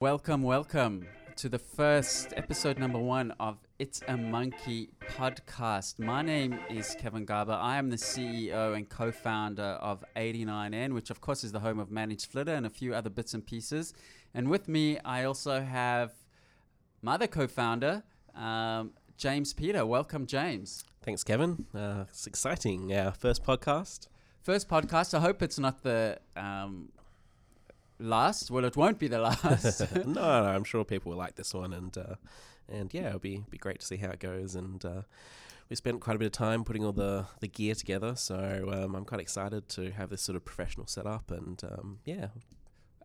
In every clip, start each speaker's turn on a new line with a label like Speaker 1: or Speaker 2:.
Speaker 1: Welcome, welcome to the first episode number one of It's a Monkey podcast. My name is Kevin Garber. I am the CEO and co founder of 89N, which of course is the home of ManageFlitter and a few other bits and pieces. And with me, I also have my other co founder, um, James Peter. Welcome, James.
Speaker 2: Thanks, Kevin. Uh, it's exciting. Our first podcast.
Speaker 1: First podcast. I hope it's not the um, last. Well, it won't be the last.
Speaker 2: no, no, I'm sure people will like this one, and uh, and yeah, it'll be be great to see how it goes. And uh, we spent quite a bit of time putting all the the gear together, so um, I'm quite excited to have this sort of professional setup. And um, yeah,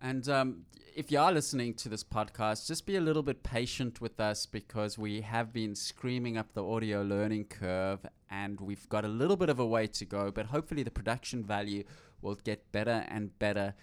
Speaker 1: And um, if you are listening to this podcast, just be a little bit patient with us because we have been screaming up the audio learning curve and we've got a little bit of a way to go, but hopefully the production value will get better and better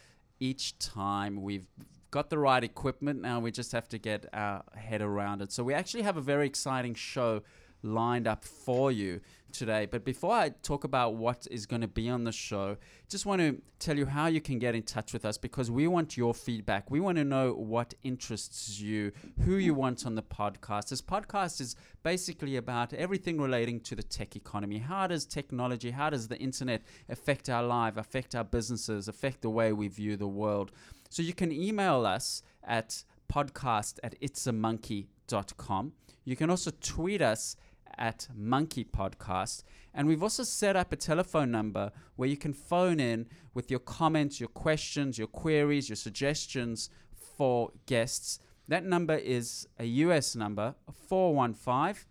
Speaker 1: each time. We've got the right equipment now, we just have to get our head around it. So we actually have a very exciting show lined up for you today. But before I talk about what is going to be on the show, just want to tell you how you can get in touch with us because we want your feedback. We want to know what interests you, who you want on the podcast. This podcast is basically about everything relating to the tech economy. How does technology, how does the internet affect our life, affect our businesses, affect the way we view the world? So you can email us at podcast at itsamonkey.com. You can also tweet us at Monkey Podcast. And we've also set up a telephone number where you can phone in with your comments, your questions, your queries, your suggestions for guests. That number is a US number 415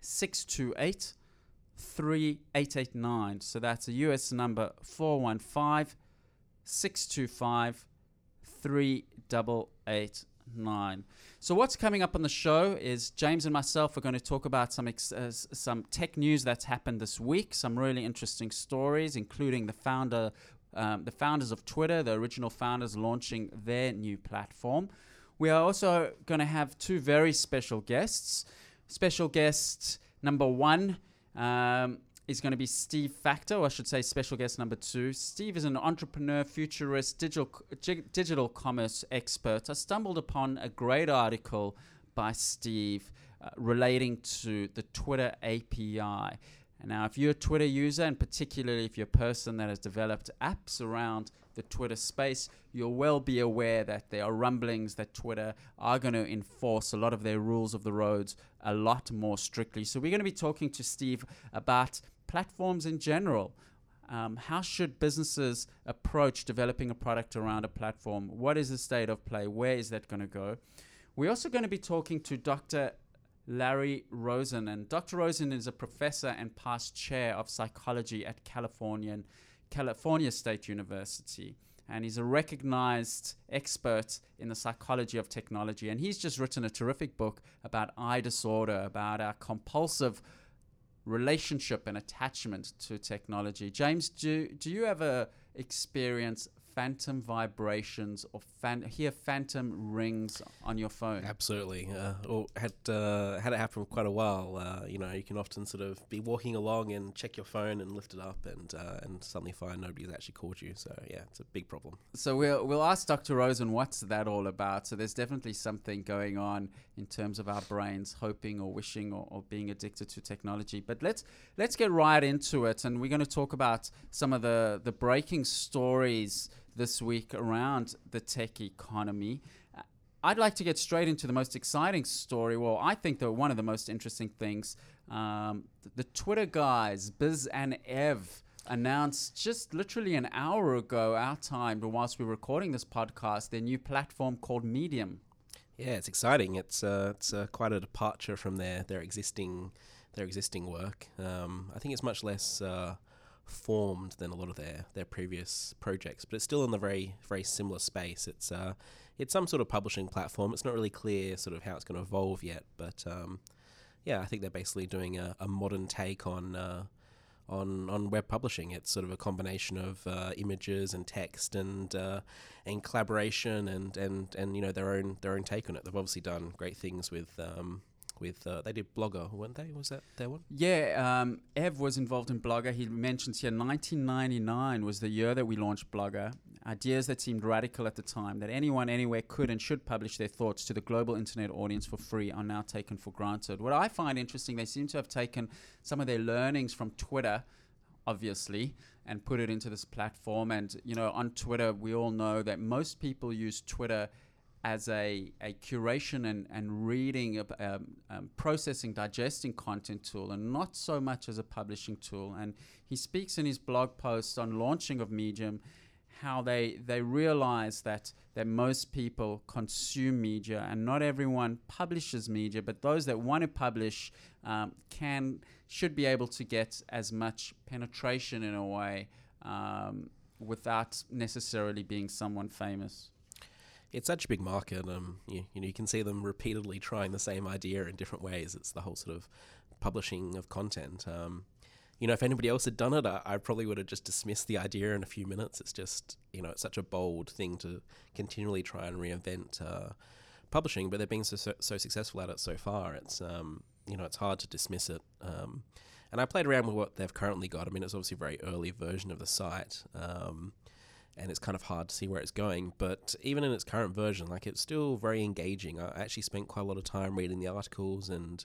Speaker 1: 628 3889. So that's a US number 415 625 3889. So what's coming up on the show is James and myself are going to talk about some ex- uh, some tech news that's happened this week, some really interesting stories, including the founder, um, the founders of Twitter, the original founders launching their new platform. We are also going to have two very special guests. Special guest number one um, is going to be Steve Faktor, or I should say, special guest number two. Steve is an entrepreneur, futurist, digital digital commerce expert. I stumbled upon a great article by Steve uh, relating to the Twitter API. Now, if you're a Twitter user, and particularly if you're a person that has developed apps around the Twitter space, you'll well be aware that there are rumblings that Twitter are going to enforce a lot of their rules of the roads a lot more strictly. So, we're going to be talking to Steve about platforms in general. Um, how should businesses approach developing a product around a platform? What is the state of play? Where is that going to go? We're also going to be talking to Dr. Larry Rosen. And Dr. Rosen is a professor and past chair of psychology at Californian, California State University. And he's a recognized expert in the psychology of technology. And he's just written a terrific book about iDisorder, about our compulsive relationship and attachment to technology. James, do, do you ever experience phantom vibrations or fan, hear phantom rings on your phone?
Speaker 2: absolutely. Uh, or had uh, had it happen for quite a while. Uh, you know, you can often sort of be walking along and check your phone and lift it up, and uh, and suddenly find nobody's actually called you. So yeah, it's a big problem.
Speaker 1: So we'll we'll ask Dr. Rosen what's that all about. So there's definitely something going on in terms of our brains hoping or wishing or, or being addicted to technology. But let's let's get right into it, and we're going to talk about some of the the breaking stories this week around the tech economy. Uh, I'd like to get straight into the most exciting story. Well, I think that one of the most interesting things, um, the Twitter guys, Biz and Ev, announced just literally an hour ago, our time, whilst we're recording this podcast, their new platform called Medium.
Speaker 2: Yeah, it's exciting. It's uh, it's uh, quite a departure from their their existing their existing work. Um, I think it's much less uh, formed than a lot of their their previous projects, but it's still in the very very similar space. It's uh, it's some sort of publishing platform. It's not really clear sort of how it's going to evolve yet, but um, yeah, I think they're basically doing a, a modern take on. On, on web publishing, it's sort of a combination of uh, images and text and uh, and collaboration and, and, and you know their own their own take on it. They've obviously done great things with um, with uh, they did Blogger, weren't they? Was that their one?
Speaker 1: Yeah, um, Ev was involved in Blogger. He mentions here 1999 was the year that we launched Blogger. Ideas that seemed radical at the time, that anyone anywhere could and should publish their thoughts to the global internet audience for free, are now taken for granted. What I find interesting, they seem to have taken some of their learnings from Twitter, obviously, and put it into this platform. And, you know, on Twitter, we all know that most people use Twitter as a, a curation and, and reading, um, um, processing, digesting content tool, and not so much as a publishing tool. And he speaks in his blog post on launching of Medium how they they realize that that most people consume media and not everyone publishes media, but those that want to publish um, can should be able to get as much penetration in a way um, without necessarily being someone famous
Speaker 2: it's such a big market. Um, you, you know, you can see them repeatedly trying the same idea in different ways. It's the whole sort of publishing of content. Um, you know, if anybody else had done it, I, I, probably would have just dismissed the idea in a few minutes. It's just, you know, it's such a bold thing to continually try and reinvent uh, publishing, but they've been so, so, so, successful at it so far. It's, um, you know, it's hard to dismiss it. Um, and I played around with what they've currently got. I mean, it's obviously a very early version of the site. Um, and it's kind of hard to see where it's going. But even in its current version, like it's still very engaging. I actually spent quite a lot of time reading the articles and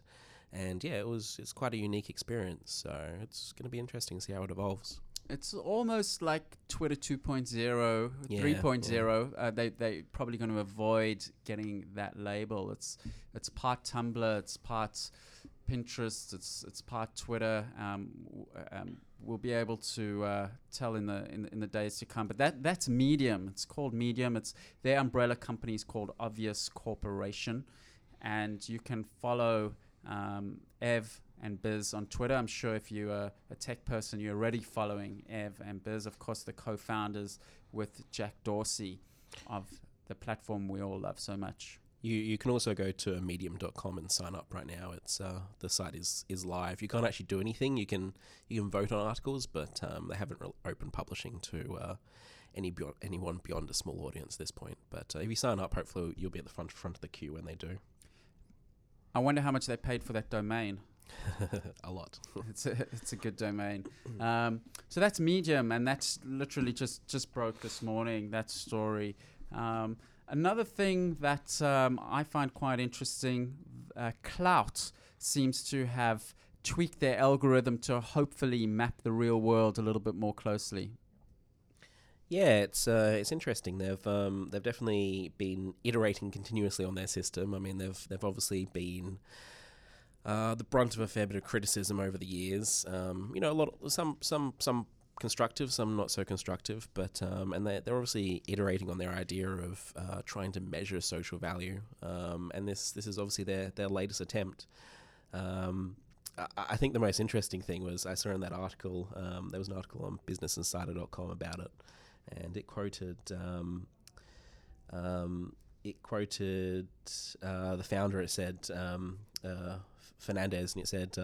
Speaker 2: and yeah, it was it's quite a unique experience. So it's going to be interesting to see how it evolves.
Speaker 1: It's almost like Twitter 2.0, yeah, 3.0. Uh, they they probably going to avoid getting that label. It's it's part Tumblr, it's part Pinterest, it's it's part Twitter. Um, um, we'll be able to uh, tell in the, in the in the days to come. But that that's Medium. It's called Medium. It's their umbrella company is called Obvious Corporation, and you can follow um, Ev and Biz on Twitter. I'm sure if you're a tech person, you're already following Ev and Biz. Of course, the co-founders with Jack Dorsey of the platform we all love so much.
Speaker 2: You you can also go to medium.com and sign up right now. It's uh, the site is is live. You can't actually do anything. You can you can vote on articles, but um, they haven't re- opened publishing to uh, any beyond, anyone beyond a small audience at this point. But uh, if you sign up, hopefully you'll be at the front front of the queue when they do.
Speaker 1: I wonder how much they paid for that domain.
Speaker 2: a lot.
Speaker 1: it's a it's a good domain. Um, so that's Medium, and that's literally just just broke this morning. That story. Um, Another thing that um, I find quite interesting, uh, Klout seems to have tweaked their algorithm to hopefully map the real world a little bit more closely.
Speaker 2: Yeah, it's uh, it's interesting. They've um, they've definitely been iterating continuously on their system. I mean, they've they've obviously been uh, the brunt of a fair bit of criticism over the years. Um, you know, a lot of, some some some constructive, some not so constructive, but um, and they're, they're obviously iterating on their idea of uh, trying to measure social value, um, and this this is obviously their their latest attempt. Um, I, think the most interesting thing was I saw in that article um, there was an article on BusinessInsider.com about it, and it quoted. Um, um, it quoted uh, the founder. It said uh, Fernandez, and it said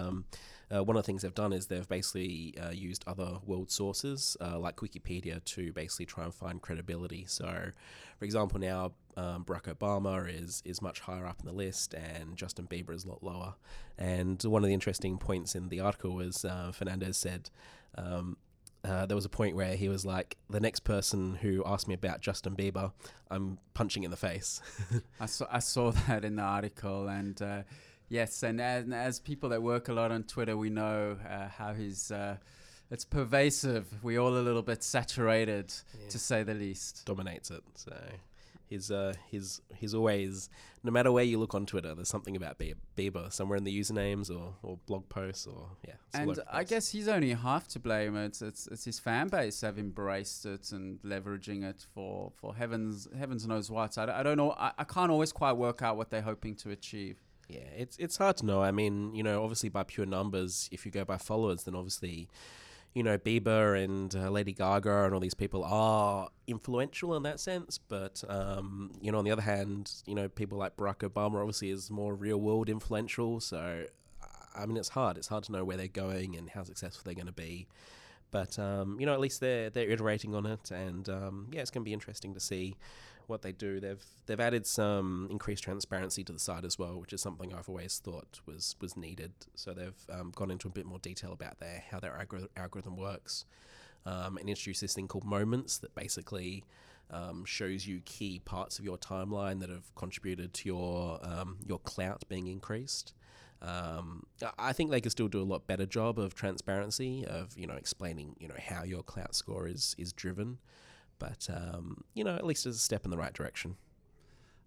Speaker 2: uh, one of the things they've done is they've basically uh, used other world sources uh, like Wikipedia to basically try and find credibility. So, for example, now um, Barack Obama is is much higher up in the list, and Justin Bieber is a lot lower. And one of the interesting points in the article was uh, Fernandez said. Um, uh, there was a point where he was like, "The next person who asked me about Justin Bieber, I'm punching in the face."
Speaker 1: I saw I saw that in the article, and uh, Yes, and as, and as, people that work a lot on Twitter, we know uh, how he's. Uh, it's pervasive. We all a little bit saturated, yeah. to say the least.
Speaker 2: Dominates it. So he's uh, he's he's always no matter where you look on Twitter, there's something about Bieber somewhere in the usernames or, or blog posts or yeah.
Speaker 1: And I guess he's only half to blame. It's, it's it's his fan base have embraced it and leveraging it for for heavens heavens knows what. I, I don't know. I, I can't always quite work out what they're hoping to achieve.
Speaker 2: Yeah, it's it's hard to know. I mean, you know, obviously by pure numbers, if you go by followers, then obviously, you know, Bieber and uh, Lady Gaga and all these people are influential in that sense. But um, you know, on the other hand, you know, people like Barack Obama obviously is more real world influential. So, I mean, it's hard. It's hard to know where they're going and how successful they're going to be. But um, you know, at least they're they're iterating on it, and um, yeah, it's going to be interesting to see what they do. They've they've added some increased transparency to the site as well, which is something I've always thought was was needed. So they've um, gone into a bit more detail about their how their algor- algorithm works. um, and introduced this thing called Moments that basically um, shows you key parts of your timeline that have contributed to your um, your clout being increased. Um, I think they could still do a lot better job of transparency of you know explaining you know how your clout score is is driven, but um, you know at least it's a step in the right direction.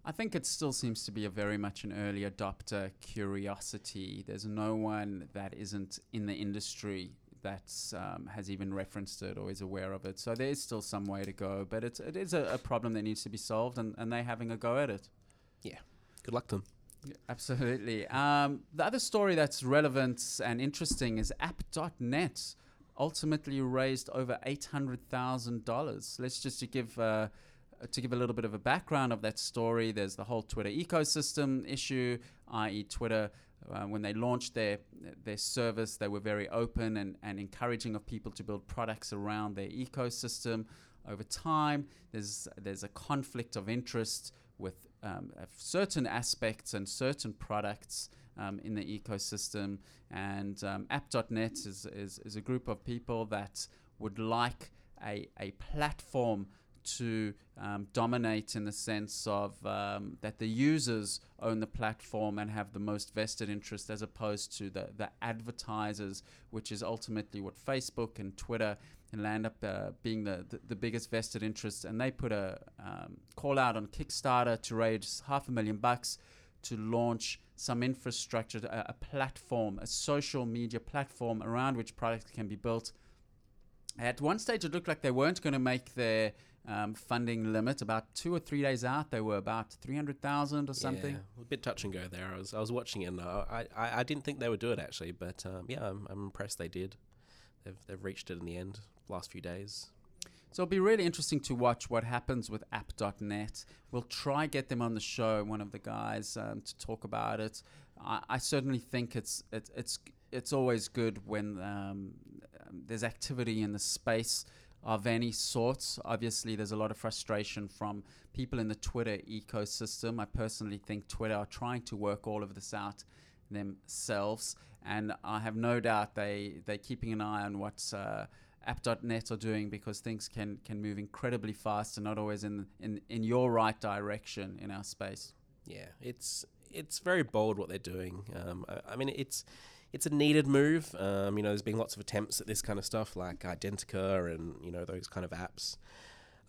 Speaker 1: I think it still seems to be a very much an early adopter curiosity. There's no one that isn't in the industry that um, has even referenced it or is aware of it. So there is still some way to go, but it's, it is a, a problem that needs to be solved, and, and they're having a go at it.
Speaker 2: Yeah, good luck to them.
Speaker 1: Yeah, absolutely. Um, the other story that's relevant and interesting is App.net ultimately raised over $800,000. Let's just to give. Uh, to give a little bit of a background of that story, there's the whole Twitter ecosystem issue, i.e., Twitter. Uh, when they launched their their service, they were very open and, and encouraging of people to build products around their ecosystem. Over time, there's there's a conflict of interest with um, certain aspects and certain products um, in the ecosystem. And um, App.net is, is, is a group of people that would like a, a platform to um, dominate in the sense of um, that the users own the platform and have the most vested interest as opposed to the, the advertisers, which is ultimately what Facebook and Twitter and land up uh, being the, the, the, biggest vested interest. And they put a um, call out on Kickstarter to raise half a million bucks to launch some infrastructure, a, a platform, a social media platform around which products can be built. At one stage, it looked like they weren't going to make their um, funding limit. About two or three days out, they were about three hundred thousand or something.
Speaker 2: Yeah, a bit touch and go there. I was I was watching it. and I I, I didn't think they would do it actually, but um, yeah, I'm, I'm impressed they did. They've they've reached it in the end last few days.
Speaker 1: So it'll be really interesting to watch what happens with app.net. We'll try get them on the show, one of the guys, um, to talk about it. I, I, certainly think it's it, it's it's always good when um, there's activity in the space of any sorts. Obviously, there's a lot of frustration from people in the Twitter ecosystem. I personally think Twitter are trying to work all of this out themselves, and I have no doubt they they're keeping an eye on what's. Uh, app.net are doing because things can can move incredibly fast and not always in in in your right direction in our space.
Speaker 2: Yeah, it's it's very bold what they're doing. Um, I, I, mean, it's it's a needed move. Um, you know, there's been lots of attempts at this kind of stuff like Identi.ca and you know those kind of apps.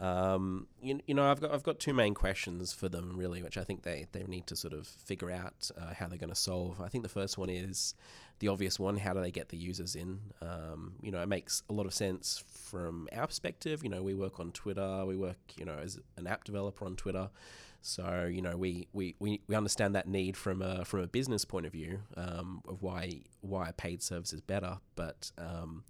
Speaker 2: Um, you, you know, I've got I've got two main questions for them really, which I think they, they need to sort of figure out uh, how they're going to solve. I think the first one is the obvious one: how do they get the users in? Um, you know, it makes a lot of sense from our perspective. You know, we work on Twitter, we work you know as an app developer on Twitter, so you know we, we, we, we understand that need from a from a business point of view um, of why why a paid service is better, but um,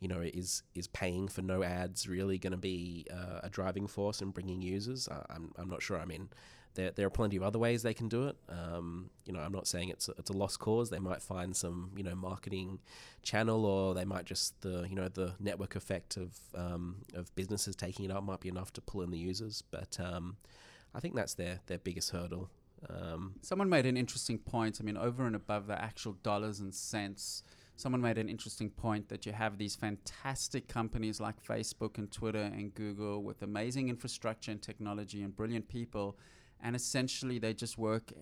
Speaker 2: you know, is is paying for no ads really going to be uh, a driving force in bringing users? I, I'm I'm not sure. I mean, there there are plenty of other ways they can do it. Um, you know, I'm not saying it's a, it's a lost cause. They might find some you know marketing channel, or they might just the you know the network effect of um, of businesses taking it up might be enough to pull in the users. But um, I think that's their their biggest hurdle. Um,
Speaker 1: Someone made an interesting point. I mean, over and above the actual dollars and cents someone made an interesting point that you have these fantastic companies like Facebook and Twitter and Google with amazing infrastructure and technology and brilliant people, and essentially they just work.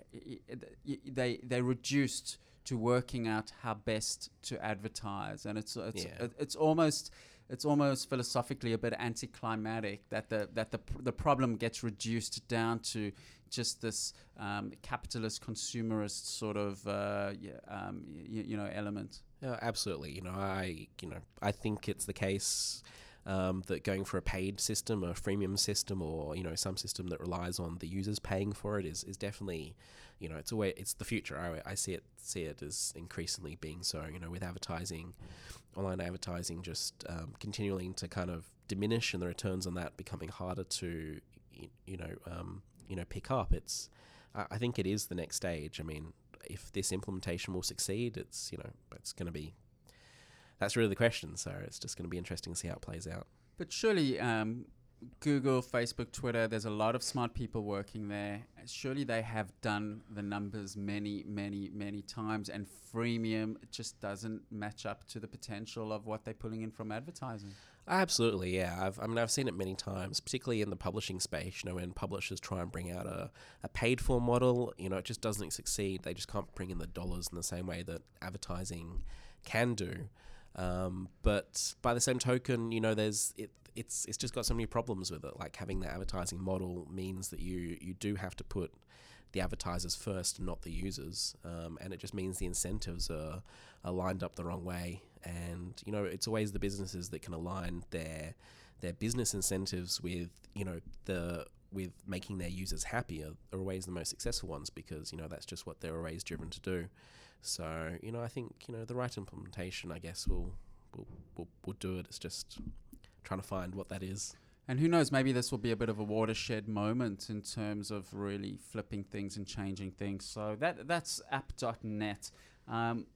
Speaker 1: They they reduced to working out how best to advertise, and it's it's yeah. it's almost it's almost philosophically a bit anticlimactic that the that the the problem gets reduced down to just this um, capitalist consumerist sort of uh, um, you, you know element.
Speaker 2: Yeah, absolutely. You know, I you know I think it's the case. Um, that going for a paid system, a freemium system, or you know some system that relies on the users paying for it is, is definitely, you know, it's a way, it's the future. I, I see it see it as increasingly being so. You know, with advertising, online advertising just um, continuing to kind of diminish, and the returns on that becoming harder to, you know, um, you know, pick up. It's, I think it is the next stage. I mean, if this implementation will succeed, it's you know it's going to be that's really the question. So it's just going to be interesting to see how it plays out.
Speaker 1: But surely, um, Google, Facebook, Twitter, there's a lot of smart people working there. Surely they have done the numbers many, many, many times, and freemium just doesn't match up to the potential of what they're pulling in from advertising.
Speaker 2: Absolutely, yeah. I've, I mean, I've seen it many times, particularly in the publishing space. You know, when publishers try and bring out a, a paid for model, you know, it just doesn't succeed. They just can't bring in the dollars in the same way that advertising can do. Um, but by the same token, you know, there's it. It's it's just got so many problems with it. Like having the advertising model means that you you do have to put the advertisers first, not the users, um, and it just means the incentives are are lined up the wrong way. And you know, it's always the businesses that can align their their business incentives with you know the with making their users happier are always the most successful ones because you know that's just what they're always driven to do. So you know, I think you know the right implementation, I guess, will will will, will do it. It's just trying to find what that is.
Speaker 1: And who knows, maybe this will be a bit of a watershed moment in terms of really flipping things and changing things. So that that's app.net. Um,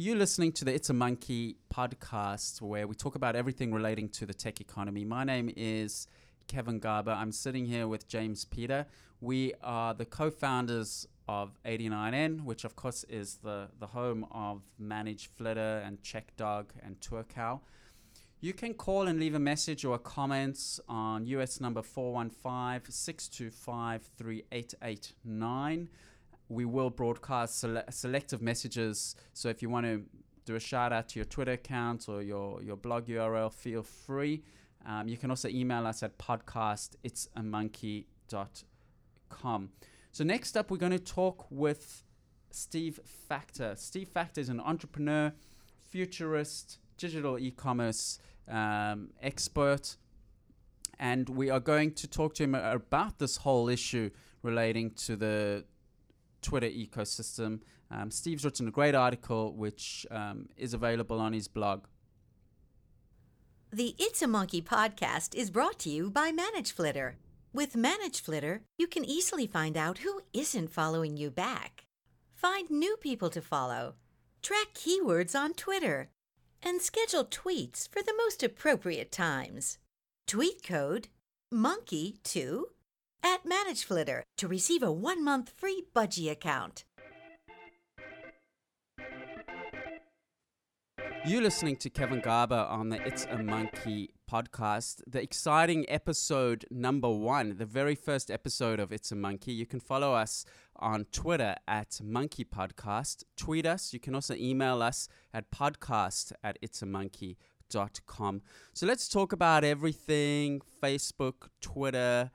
Speaker 1: you're listening to the It's a Monkey podcast where we talk about everything relating to the tech economy. My name is Kevin Garber. I'm sitting here with James Peter. We are the co founders of 89N, which of course is the, the home of ManageFlitter and CheckDog and TourCow. You can call and leave a message or comments on US number 415 625 3889. We will broadcast sele- selective messages. So if you want to do a shout out to your Twitter account or your, your blog URL, feel free. Um, you can also email us at podcast it's a So next up, we're going to talk with Steve Faktor. Steve Faktor is an entrepreneur, futurist, digital e-commerce um, expert, and we are going to talk to him about this whole issue relating to the Twitter ecosystem. Um, Steve's written a great article which um, is available on his blog.
Speaker 3: The It's a Monkey podcast is brought to you by ManageFlitter. With ManageFlitter, you can easily find out who isn't following you back, find new people to follow, track keywords on Twitter, and schedule tweets for the most appropriate times. Tweet code MONKEY2 at ManageFlitter to receive a one month free budgie account.
Speaker 1: You're listening to Kevin Garber on the It's a Monkey podcast, the exciting episode number one, the very first episode of It's a Monkey. You can follow us on Twitter at Monkey Podcast. Tweet us. You can also email us at podcast at itsamonkey.com. So let's talk about everything Facebook, Twitter,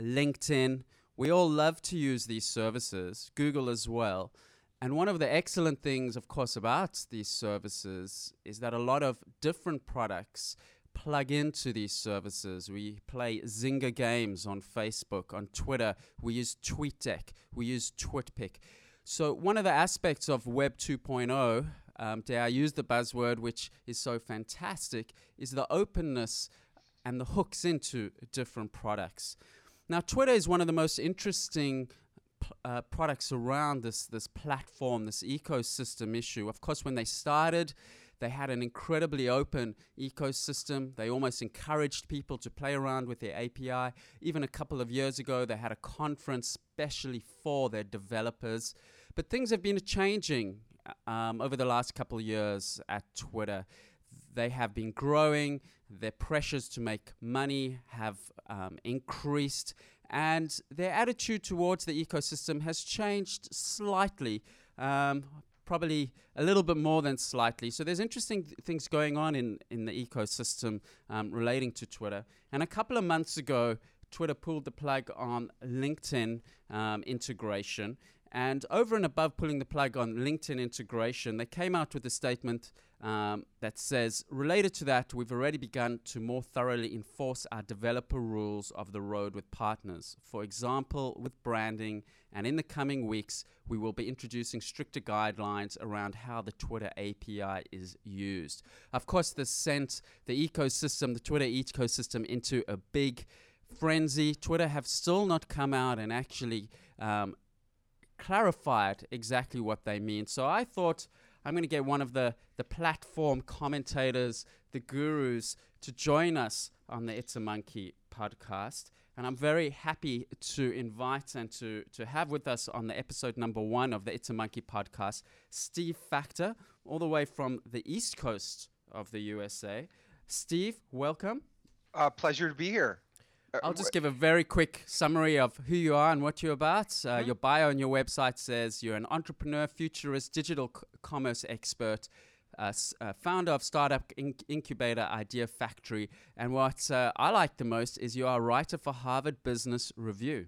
Speaker 1: LinkedIn. We all love to use these services, Google as well. And one of the excellent things, of course, about these services is that a lot of different products plug into these services. We play Zynga games on Facebook, on Twitter. We use TweetDeck. We use TwitPic. So, one of the aspects of Web 2.0, um, dare I use the buzzword, which is so fantastic, is the openness and the hooks into different products. Now, Twitter is one of the most interesting uh, products around this this platform, this ecosystem issue. Of course, when they started, they had an incredibly open ecosystem. They almost encouraged people to play around with their API. Even a couple of years ago, they had a conference specially for their developers. But things have been changing um, over the last couple of years at Twitter. They have been growing, their pressures to make money have um, increased, and their attitude towards the ecosystem has changed slightly. Um, probably a little bit more than slightly. So there's interesting th- things going on in, in the ecosystem um, relating to Twitter. And a couple of months ago, Twitter pulled the plug on LinkedIn um, integration. And over and above pulling the plug on LinkedIn integration, they came out with a statement um, that says, related to that, we've already begun to more thoroughly enforce our developer rules of the road with partners. For example, with branding, and in the coming weeks, we will be introducing stricter guidelines around how the Twitter API is used. Of course, this sent the ecosystem, the Twitter ecosystem, into a big frenzy. Twitter have still not come out and actually um, clarified exactly what they mean. So I thought I'm going to get one of the, the platform commentators, the gurus, to join us on the It's a Monkey podcast. And I'm very happy to invite and to, to have with us on the episode number one of the It's a Monkey podcast, Steve Faktor, all the way from the East Coast of the USA. Steve, welcome.
Speaker 4: Uh, pleasure to be here. Uh,
Speaker 1: I'll just give a very quick summary of who you are and what you're about. Uh,
Speaker 4: Mm-hmm.
Speaker 1: Your bio on your website says you're an entrepreneur, futurist, digital c- commerce expert, uh, s- uh, founder of startup inc- incubator Idea Factory, and what uh, I like the most is you are a writer for Harvard Business Review.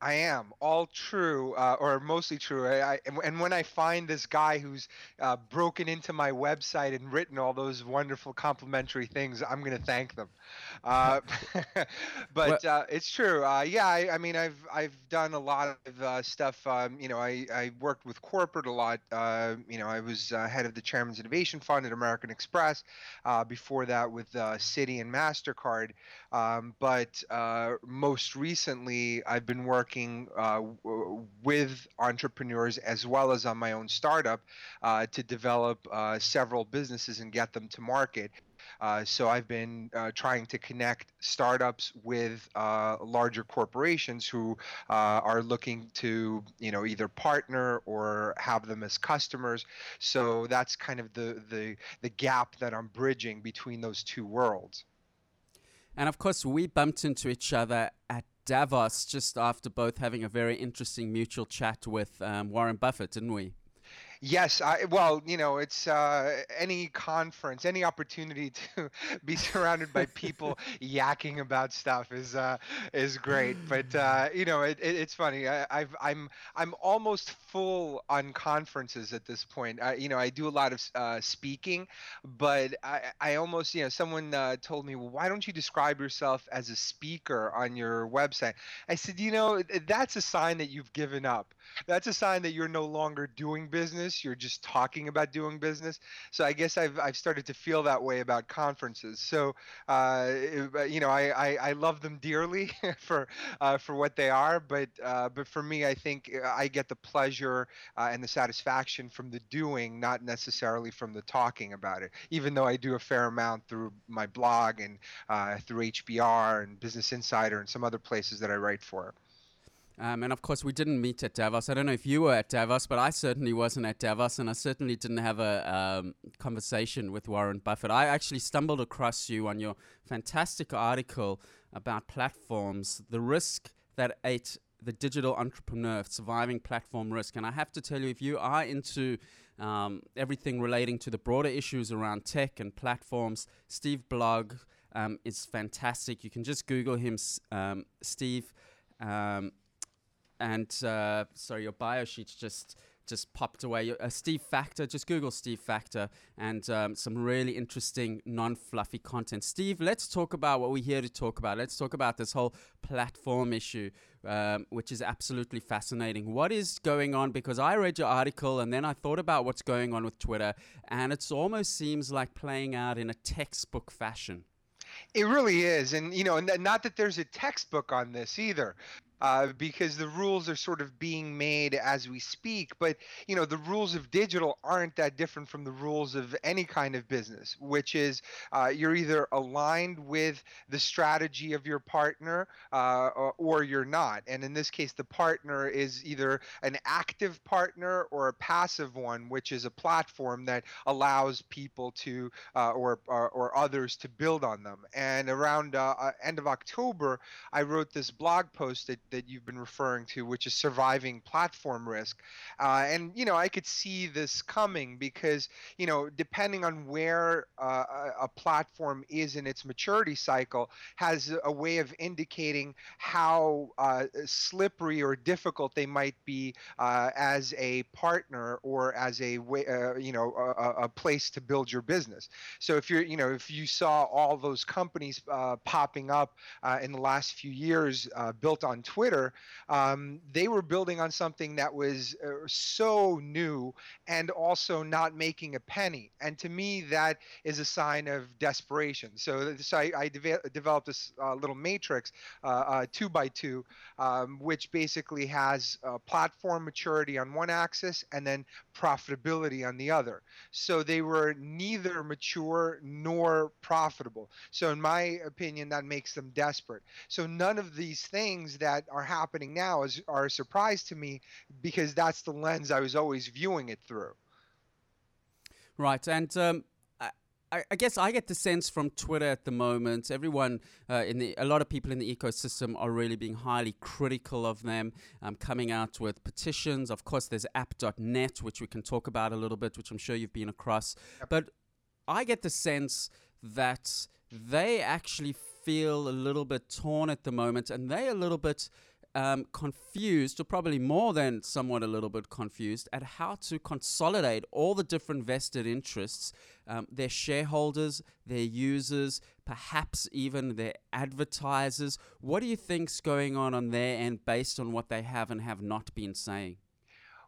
Speaker 4: I am all true, uh, or mostly true. I, I, and, when I find this guy who's uh, broken into my website and written all those wonderful complimentary things, I'm going to thank them. Uh, but uh, it's true. Uh, yeah, I, I mean, I've I've done a lot of uh, stuff. Um, you know, I, I worked with corporate a lot. Uh, you know, I was uh, head of the Chairman's Innovation Fund at American Express. Uh, before that, with uh, Citi and Mastercard. Um, but uh, most recently, I've been working uh, w- with entrepreneurs as well as on my own startup uh, to develop uh, several businesses and get them to market. Uh, so I've been uh, trying to connect startups with uh, larger corporations who uh, are looking to, you know, either partner or have them as customers. So that's kind of the the the gap that I'm bridging between those two worlds.
Speaker 1: And of course, we bumped into each other at Davos just after both having a very interesting mutual chat with um, Warren Buffett, didn't we?
Speaker 4: Yes, I, well, you know, it's uh, any conference, any opportunity to be surrounded by people yakking about stuff is uh, is great. But uh, you know, it, it, it's funny. I, I've I'm I'm almost full on conferences at this point. I, you know, I do a lot of uh, speaking, but I, I almost you know someone uh, told me, well, why don't you describe yourself as a speaker on your website? I said, you know, that's a sign that you've given up. That's a sign that you're no longer doing business you're just talking about doing business. So i guess i've, I've started to feel that way about conferences. So uh, you know I, I, I, love them dearly for uh, for what they are but uh, but for me i think i get the pleasure uh, and the satisfaction from the doing not necessarily from the talking about it. Even though i do a fair amount through my blog and uh, through hbr and business insider and some other places that i write for
Speaker 1: um, and of course, we didn't meet at Davos. I don't know if you were at Davos, but I certainly wasn't at Davos, and I certainly didn't have a um, conversation with Warren Buffett. I actually stumbled across you on your fantastic article about platforms, the risk that ate the digital entrepreneur, surviving platform risk. And I have to tell you, if you are into um, everything relating to the broader issues around tech and platforms, Steve blog um, is fantastic. You can just Google him, um, Steve um, and uh, sorry, your bio sheets just just popped away. Uh, Steve Faktor, just Google Steve Faktor, and um, some really interesting, non-fluffy content. Steve, let's talk about what we're here to talk about. Let's talk about this whole platform issue, um, which is absolutely fascinating. What is going on? Because I read your article and then I thought about what's going on with Twitter, and it almost seems like playing out in a textbook fashion.
Speaker 4: It really is, and you know, not that there's a textbook on this either uh, because the rules are sort of being made as we speak. But you know, the rules of digital aren't that different from the rules of any kind of business, which is uh, you're either aligned with the strategy of your partner uh, or, or, you're not. And in this case, the partner is either an active partner or a passive one, which is a platform that allows people to uh, or, or, or others to build on them. And around uh, uh, end of October, I wrote this blog post that that you've been referring to, which is surviving platform risk. Uh, and you know, I could see this coming because you know, depending on where uh, a platform is in its maturity cycle, has a way of indicating how uh, slippery or difficult they might be uh, as a partner or as a way, uh, you know, a, a, place to build your business. So if you're, you know, if you saw all those companies uh, popping up in the last few years built on Twitter Twitter, um, they were building on something that was uh, so new and also not making a penny. And to me, that is a sign of desperation. So, so I, I de- developed this uh, little matrix, uh, uh, two by two, um, which basically has platform maturity on one axis and then profitability on the other. So they were neither mature nor profitable. So, in my opinion, that makes them desperate. So, none of these things that are happening now is are a surprise to me because that's the lens I was always viewing it through.
Speaker 1: Right, and um, I, I guess I get the sense from Twitter at the moment, everyone uh, in the, a lot of people in the ecosystem are really being highly critical of them, um, coming out with petitions. Of course, there's app.net, which we can talk about a little bit, which I'm sure you've been across. Yep. But I get the sense that they actually feel a little bit torn at the moment, and they a little bit um, confused, or probably more than somewhat a little bit confused, at how to consolidate all the different vested interests, um, their shareholders, their users, perhaps even their advertisers. What do you think's going on on their end based on what they have and have not been saying?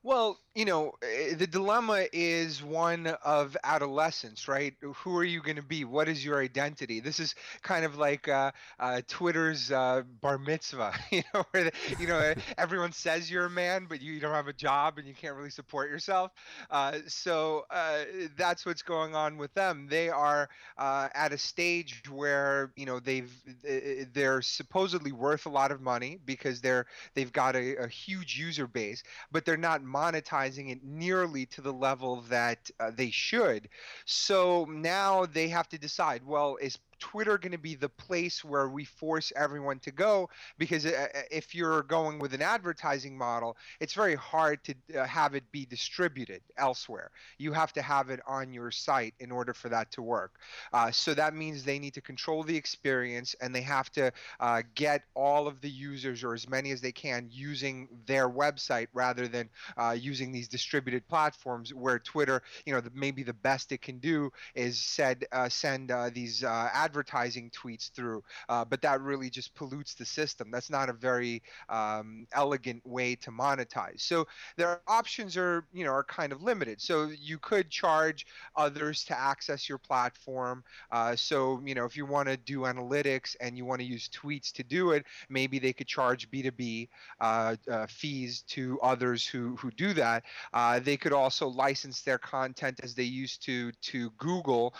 Speaker 4: Well, you know, eh, the dilemma is one of adolescence, right? Who are you going to be? What is your identity? This is kind of like uh, uh, Twitter's uh, bar mitzvah, you know, where the, you know eh, everyone says you're a man, but you don't have a job and you can't really support yourself. Uh, so uh, that's what's going on with them. They are uh, at a stage where you know they've eh, they're supposedly worth a lot of money because they're they've got a, a huge user base, but they're not monetizing it nearly to the level that uh, they should. So now they have to decide well, is Twitter going to be the place where we force everyone to go? Because uh, uh, if you're going with an advertising model, it's very hard to uh, have it be distributed elsewhere. You have to have it on your site in order for that to work. Uh, so that means they need to control the experience and they have to uh, get all of the users or as many as they can using their website rather than uh, using these distributed platforms where Twitter, you know, the, maybe the best it can do is said, send these ad advertising tweets through, uh, but that really just pollutes the system. That's not a very um, elegant way to monetize. So their options are, you know, are kind of limited. So you could charge others to access your platform. Uh, so you know, if you want to do analytics and you want to use tweets to do it, maybe they could charge B2B uh, uh, fees to others who who do that. Uh, they could also license their content as they used to to Google,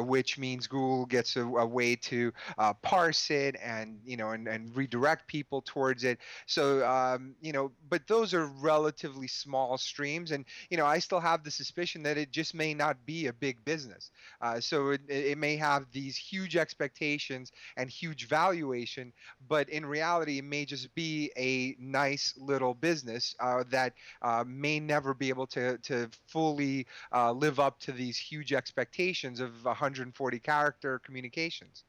Speaker 4: which means Google gets a a, way to uh, parse it and you know and, and redirect people towards it. So um, you know, but those are relatively small streams, and you know, I still have the suspicion that it just may not be a big business. Uh, so it, it may have these huge expectations and huge valuation, but in reality, it may just be a nice little business uh, that uh, may never be able to to fully uh, live up to these huge expectations of 140 character communication applications.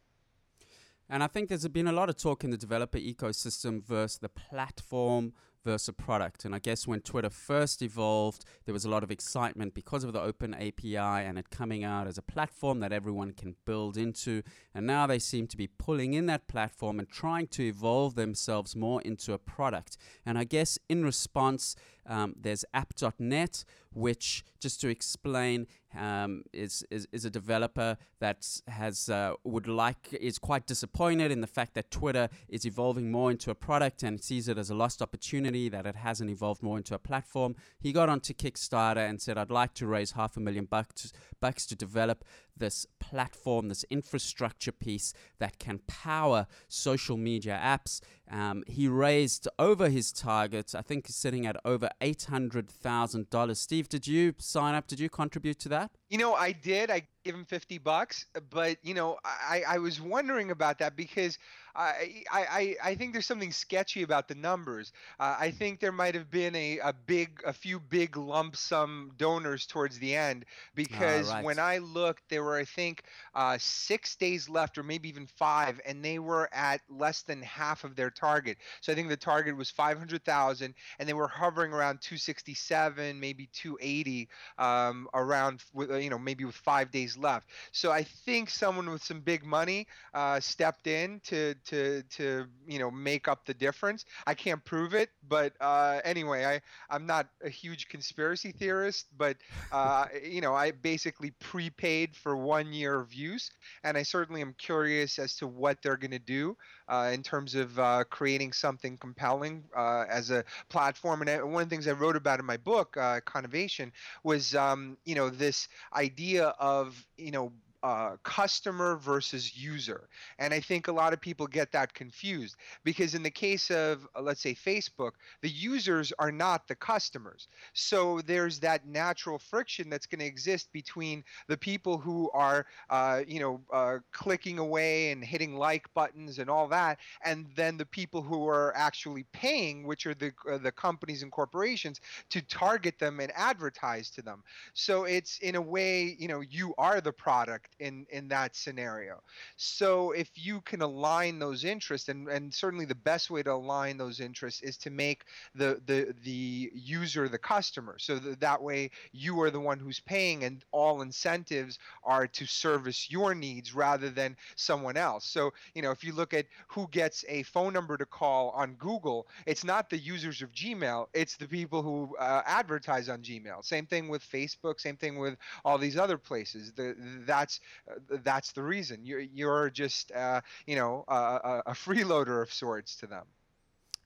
Speaker 1: And I think there's been a lot of talk in the developer ecosystem versus the platform versus product. And I guess when Twitter first evolved, there was a lot of excitement because of the open API and it coming out as a platform that everyone can build into. And now they seem to be pulling in that platform and trying to evolve themselves more into a product. And I guess in response, um, there's app.net, which, just to explain, um, is, is, is a developer that has uh, would like is quite disappointed in the fact that Twitter is evolving more into a product and sees it as a lost opportunity that it hasn't evolved more into a platform. He got onto Kickstarter and said, "I'd like to raise half a million bucks bucks to develop this platform, this infrastructure piece that can power social media apps. Um, he raised over his target, I think he's sitting at over $800,000. Steve, did you sign up? Did you contribute to that?
Speaker 4: You know, I did. I gave him 50 bucks, but you know, I, I was wondering about that because I, I, I think there's something sketchy about the numbers. Uh, I think there might have been a, a big, a few big lump sum donors towards the end because right. when I looked, there were, I think, uh, six days left or maybe even five, and they were at less than half of their target. So I think the target was 500,000, and they were hovering around 267, maybe 280, um, around, with, you know, maybe with five days left. So I think someone with some big money uh, stepped in to to to you know make up the difference. I can't prove it, but uh, anyway, I I'm not a huge conspiracy theorist, but uh, you know I basically prepaid for one year of use, and I certainly am curious as to what they're going to do uh, in terms of uh, creating something compelling uh, as a platform. And I, one of the things I wrote about in my book, uh, Econovation, was um, you know this idea of you know uh, customer versus user. And I think a lot of people get that confused because, in the case of, uh, let's say, Facebook, the users are not the customers. So there's that natural friction that's going to exist between the people who are, uh, you know, uh, clicking away and hitting like buttons and all that, and then the people who are actually paying, which are the, uh, the companies and corporations, to target them and advertise to them. So it's in a way, you know, you are the product in in that scenario. So if you can align those interests, and and certainly the best way to align those interests is to make the the the user the customer. So that that way you are the one who's paying, and all incentives are to service your needs rather than someone else. So you know if you look at who gets a phone number to call on Google, it's not the users of Gmail, it's the people who uh, advertise on Gmail. Same thing with Facebook. Same thing with all these other places. The, that's uh, that's the reason. You're you're just uh, you know a, a freeloader of sorts to them.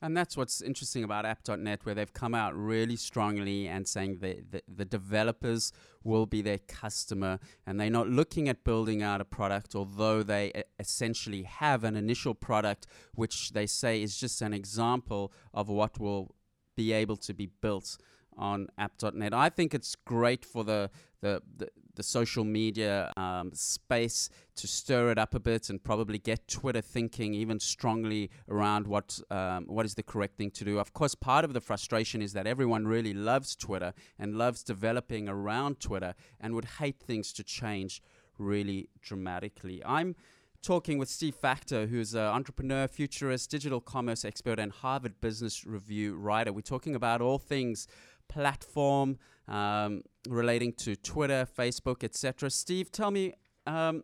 Speaker 1: And that's what's interesting about app.net, where they've come out really strongly and saying that the, the, developers will be their customer and they're not looking at building out a product, although they essentially have an initial product, which they say is just an example of what will be able to be built on app.net. I think it's great for the, the, the, the social media um, space to stir it up a bit and probably get Twitter thinking even strongly around what um, what is the correct thing to do. Of course, part of the frustration is that everyone really loves Twitter and loves developing around Twitter and would hate things to change really dramatically. I'm talking with Steve Faktor, who's an entrepreneur, futurist, digital commerce expert, and Harvard Business Review writer. We're talking about all things platform um, relating to Twitter, Facebook, etc. Steve, tell me um,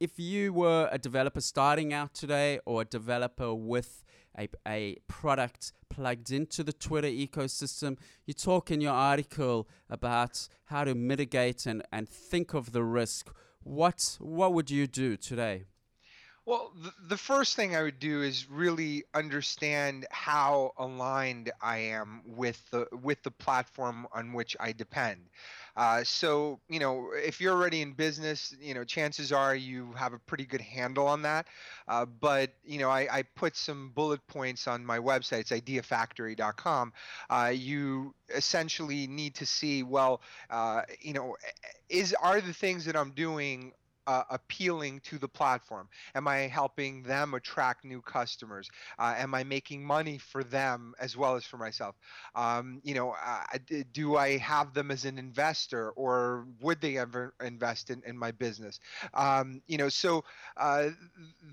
Speaker 1: if you were a developer starting out today or a developer with a, a product plugged into the Twitter ecosystem, you talk in your article about how to mitigate and, and think of the risk. What, what would you do today?
Speaker 4: Well, the, the first thing I would do is really understand how aligned I am with the with the platform on which I depend. Uh, so, you know, if you're already in business, you know, chances are you have a pretty good handle on that. Uh, but, you know, I, I, put some bullet points on my website. It's ideafaktory.com. Uh, you essentially need to see, well, uh, you know, is are the things that I'm doing uh, appealing to the platform? Am I helping them attract new customers? Uh, am I making money for them as well as for myself? Um, you know, uh, do I have them as an investor, or would they ever invest in, in my business? Um, you know, so uh,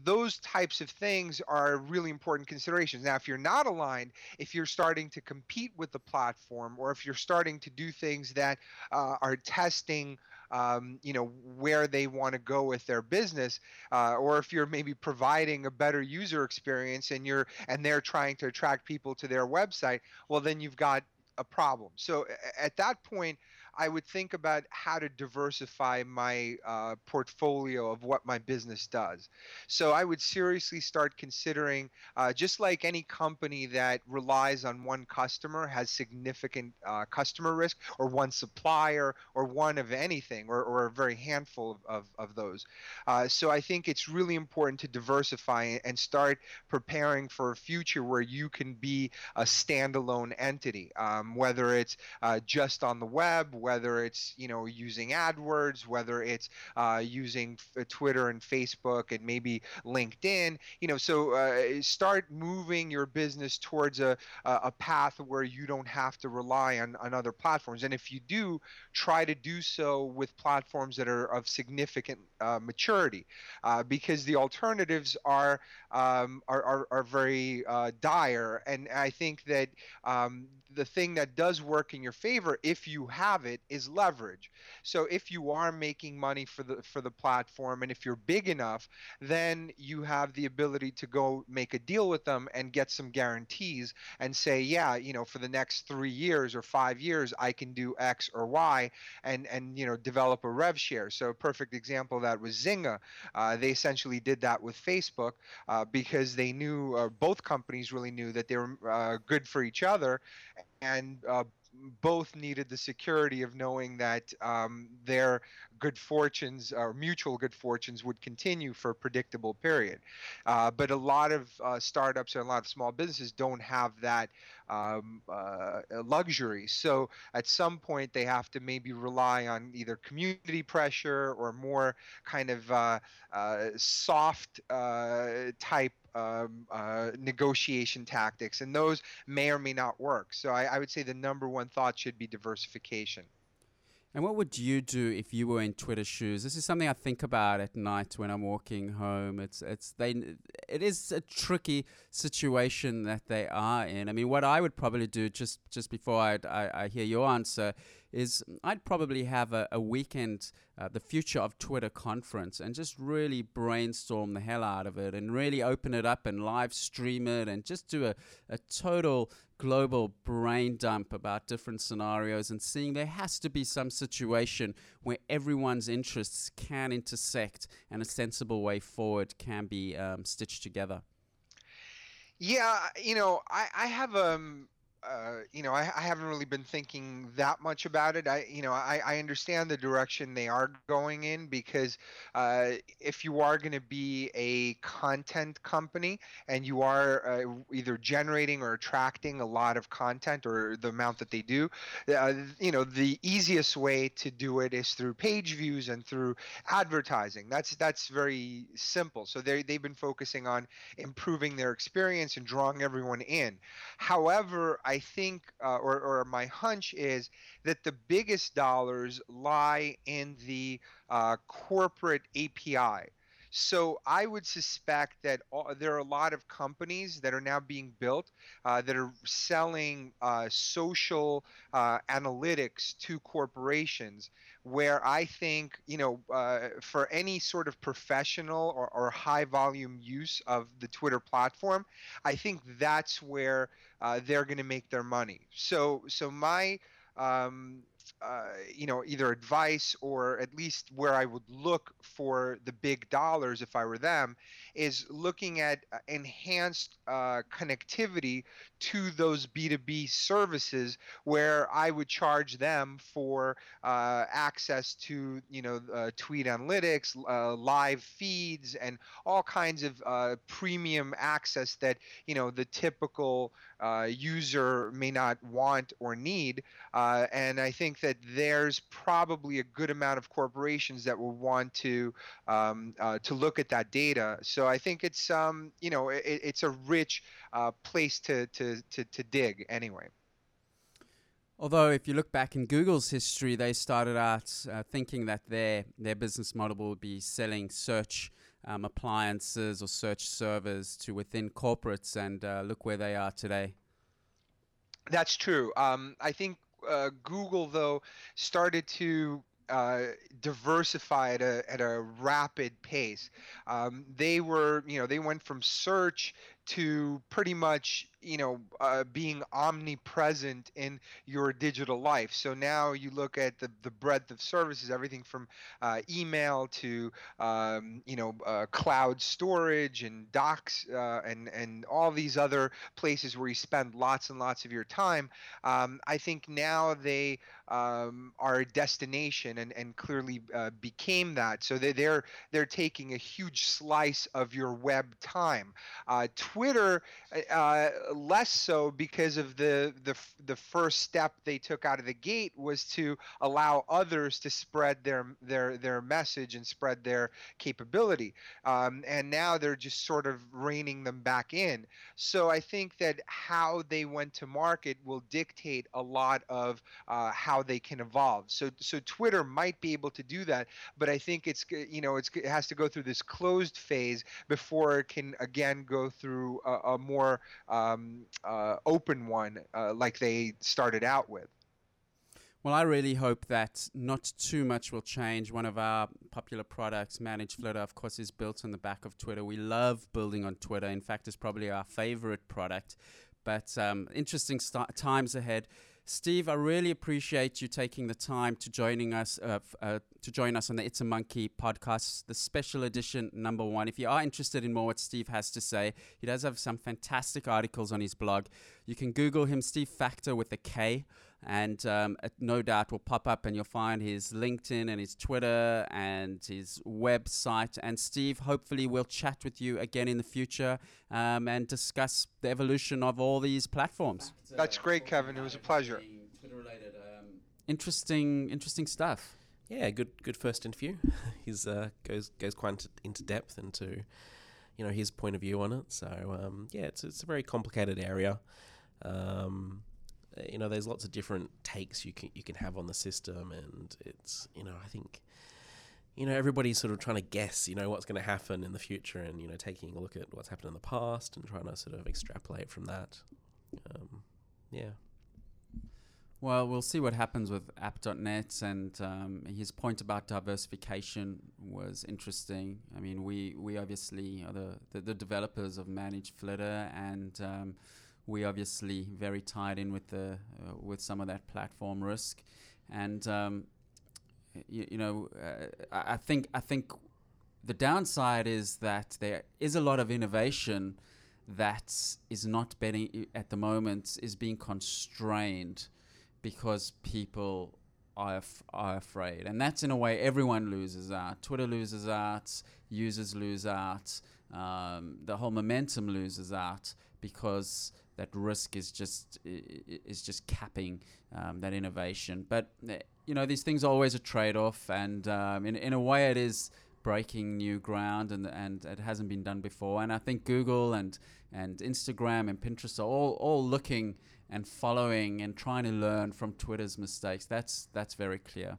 Speaker 4: those types of things are really important considerations. Now, if you're not aligned, if you're starting to compete with the platform, or if you're starting to do things that uh, are testing um, you know where they want to go with their business uh, or if you're maybe providing a better user experience and you're and they're trying to attract people to their website well then you've got a problem. So at that point I would think about how to diversify my uh, portfolio of what my business does. So I would seriously start considering, uh, just like any company that relies on one customer has significant uh, customer risk, or one supplier, or one of anything, or, or a very handful of, of, of those. Uh, so I think it's really important to diversify and start preparing for a future where you can be a standalone entity, um, whether it's uh, just on the web whether it's you know using AdWords, whether it's uh, using f- Twitter and Facebook and maybe LinkedIn. You know, so uh, start moving your business towards a a path where you don't have to rely on on other platforms. And if you do, try to do so with platforms that are of significant uh, maturity, uh, because the alternatives are um, are, are, are very uh, dire. And I think that um, the thing that does work in your favor if you have it is leverage. So if you are making money for the for the platform and if you're big enough then you have the ability to go make a deal with them and get some guarantees and say yeah you know for the next 3 years or 5 years I can do x or y and and you know develop a rev share. So a perfect example of that was Zynga. Uh, they essentially did that with Facebook uh, because they knew uh, both companies really knew that they were uh, good for each other and uh, both needed the security of knowing that um, their good fortunes or mutual good fortunes would continue for a predictable period. Uh, but a lot of uh, startups and a lot of small businesses don't have that um, uh, luxury. So at some point, they have to maybe rely on either community pressure or more kind of uh, uh, soft uh, type um, uh, negotiation tactics, and those may or may not work. So I, I, would say the number one thought should be diversification.
Speaker 1: And what would you do if you were in Twitter shoes? This is something I think about at night when I'm walking home. It's it's they it is a tricky situation that they are in. I mean, what I would probably do just just before I I, I hear your answer is I'd probably have a, a weekend, uh, the future of Twitter conference, and just really brainstorm the hell out of it and really open it up and live stream it and just do a, a total global brain dump about different scenarios and seeing there has to be some situation where everyone's interests can intersect and a sensible way forward can be um, stitched together.
Speaker 4: Yeah, you know, I, I have um uh, you know, I, I, haven't really been thinking that much about it. I, you know, I, I understand the direction they are going in because uh, if you are going to be a content company and you are uh, either generating or attracting a lot of content or the amount that they do, uh, you know, the easiest way to do it is through page views and through advertising. That's that's very simple. So they they've been focusing on improving their experience and drawing everyone in. However, I think, uh, or, or my hunch is that the biggest dollars lie in the uh, corporate API. So I would suspect that all, there are a lot of companies that are now being built uh, that are selling uh, social uh, analytics to corporations. Where I think, you know, uh, for any sort of professional or, or high volume use of the Twitter platform, I think that's where uh, they're going to make their money. So, so my um, uh, you know, either advice or at least where I would look for the big dollars if I were them is looking at uh, enhanced uh, connectivity to those B2B services where I would charge them for uh, access to, you know, uh, tweet analytics, uh, live feeds, and all kinds of uh, premium access that, you know, the typical user may not want or need. and I think that there's probably a good amount of corporations that will want to um, to look at that data. So so I think it's um, you know it, it's a rich uh, place to, to, to, to dig anyway.
Speaker 1: Although, if you look back in Google's history, they started out uh, thinking that their their business model would be selling search um, appliances or search servers to within corporates, and uh, look where they are today.
Speaker 4: That's true. Um, I think uh, Google, though, started to uh, diversify at a at a rapid pace. Um, they were, you know, they went from search to pretty much you know uh, being omnipresent in your digital life. So now you look at the, the breadth of services everything from uh, email to um, you know uh, cloud storage and docs uh, and and all these other places where you spend lots and lots of your time. Um, i think now they um, are a destination and, and clearly uh, became that. So they, they're they're taking a huge slice of your web time. Uh, Twitter, less so because of the, the the first step they took out of the gate was to allow others to spread their their their message and spread their capability. Um, and now they're just sort of reining them back in. So I think that how they went to market will dictate a lot of uh, how they can evolve. So so Twitter might be able to do that, but I think it's you know it's, it has to go through this closed phase before it can again go through a, a more um, uh, open one uh, like they started out with.
Speaker 1: Well, I really hope that not too much will change. One of our popular products, ManageFlitter, of course, is built on the back of Twitter. We love building on Twitter. In fact, it's probably our favorite product. But um, interesting st- times ahead. Steve, I really appreciate you taking the time to joining us uh, f- uh, to join us on the It's a Monkey podcast, the special edition number one. If you are interested in more what Steve has to say, he does have some fantastic articles on his blog. You can Google him, Steve Faktor with a K, and um, no doubt will pop up, and you'll find his LinkedIn and his Twitter and his website. And Steve, hopefully, we'll chat with you again in the future um, and discuss the evolution of all these platforms.
Speaker 4: That's great, Kevin. It was a pleasure.
Speaker 1: Twitter-related, um, interesting, interesting stuff.
Speaker 2: Yeah, good good first interview. He's uh, goes goes quite into, into depth into you know his point of view on it. So um, yeah, it's it's a very complicated area. Um, you know, there's lots of different takes you can you can have on the system, and it's you know I think you know everybody's sort of trying to guess you know what's going to happen in the future, and you know taking a look at what's happened in the past and trying to sort of extrapolate from that. Um, yeah.
Speaker 1: Well, we'll see what happens with app.net, and um, his point about diversification was interesting. I mean, we, we obviously are the, the, the developers of ManageFlitter, and um, we obviously very tied in with the uh, with some of that platform risk, and um, you, you know, uh, I think I think the downside is that there is a lot of innovation that is not betting at the moment is being constrained because people are, af- are afraid. And that's in a way everyone loses out. Twitter loses out, users lose out, um, the whole momentum loses out because that risk is just is just capping um, that innovation. But eh, you know these things are always a trade-off, and um, in in a way it is breaking new ground, and and it hasn't been done before. And I think Google and and Instagram and Pinterest are all all looking and following and trying to learn from Twitter's mistakes. That's that's very clear.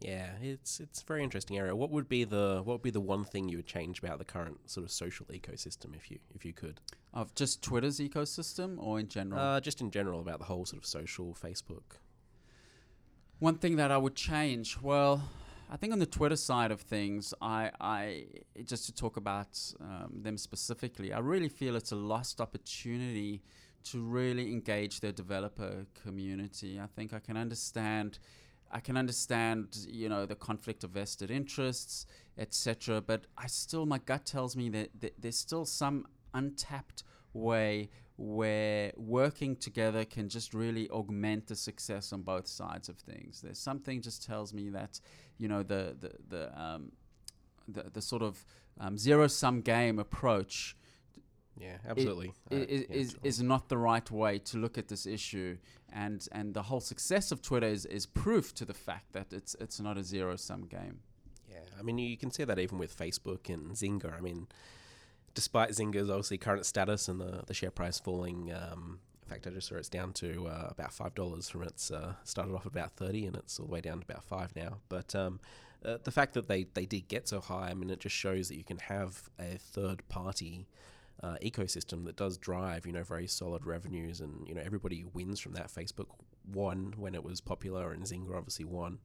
Speaker 2: Yeah, it's it's a very interesting area. What would be the what would be the one thing you would change about the current sort of social ecosystem if you if you could?
Speaker 1: Of just Twitter's ecosystem or in general?
Speaker 2: Uh, just in general about the whole sort of social Facebook.
Speaker 1: One thing that I would change, well, I think on the Twitter side of things, I, I just to talk about um, them specifically, I really feel it's a lost opportunity to really engage their developer community. I think I can understand, I can understand, you know, the conflict of vested interests, etc. But I still, my gut tells me that, that there's still some untapped way where working together can just really augment the success on both sides of things. There's something just tells me that you know the the the um, the, the sort of um, zero sum game approach
Speaker 2: Yeah, absolutely.
Speaker 1: i-
Speaker 2: Uh,
Speaker 1: is
Speaker 2: yeah,
Speaker 1: is, is not the right way to look at this issue, and and the whole success of Twitter is, is proof to the fact that it's it's not a zero sum game.
Speaker 2: Yeah, I mean, you can see that even with Facebook and Zynga. I mean, despite Zynga's obviously current status and the, the share price falling, um, in fact, I just saw it's down to uh, about five dollars from its uh, started off at about thirty, and it's all the way down to about five now. But um, uh, the fact that they they did get so high, I mean, it just shows that you can have a third party. Uh, ecosystem that does drive, you know, very solid revenues, and you know everybody wins from that. Facebook won when it was popular, and Zynga obviously won.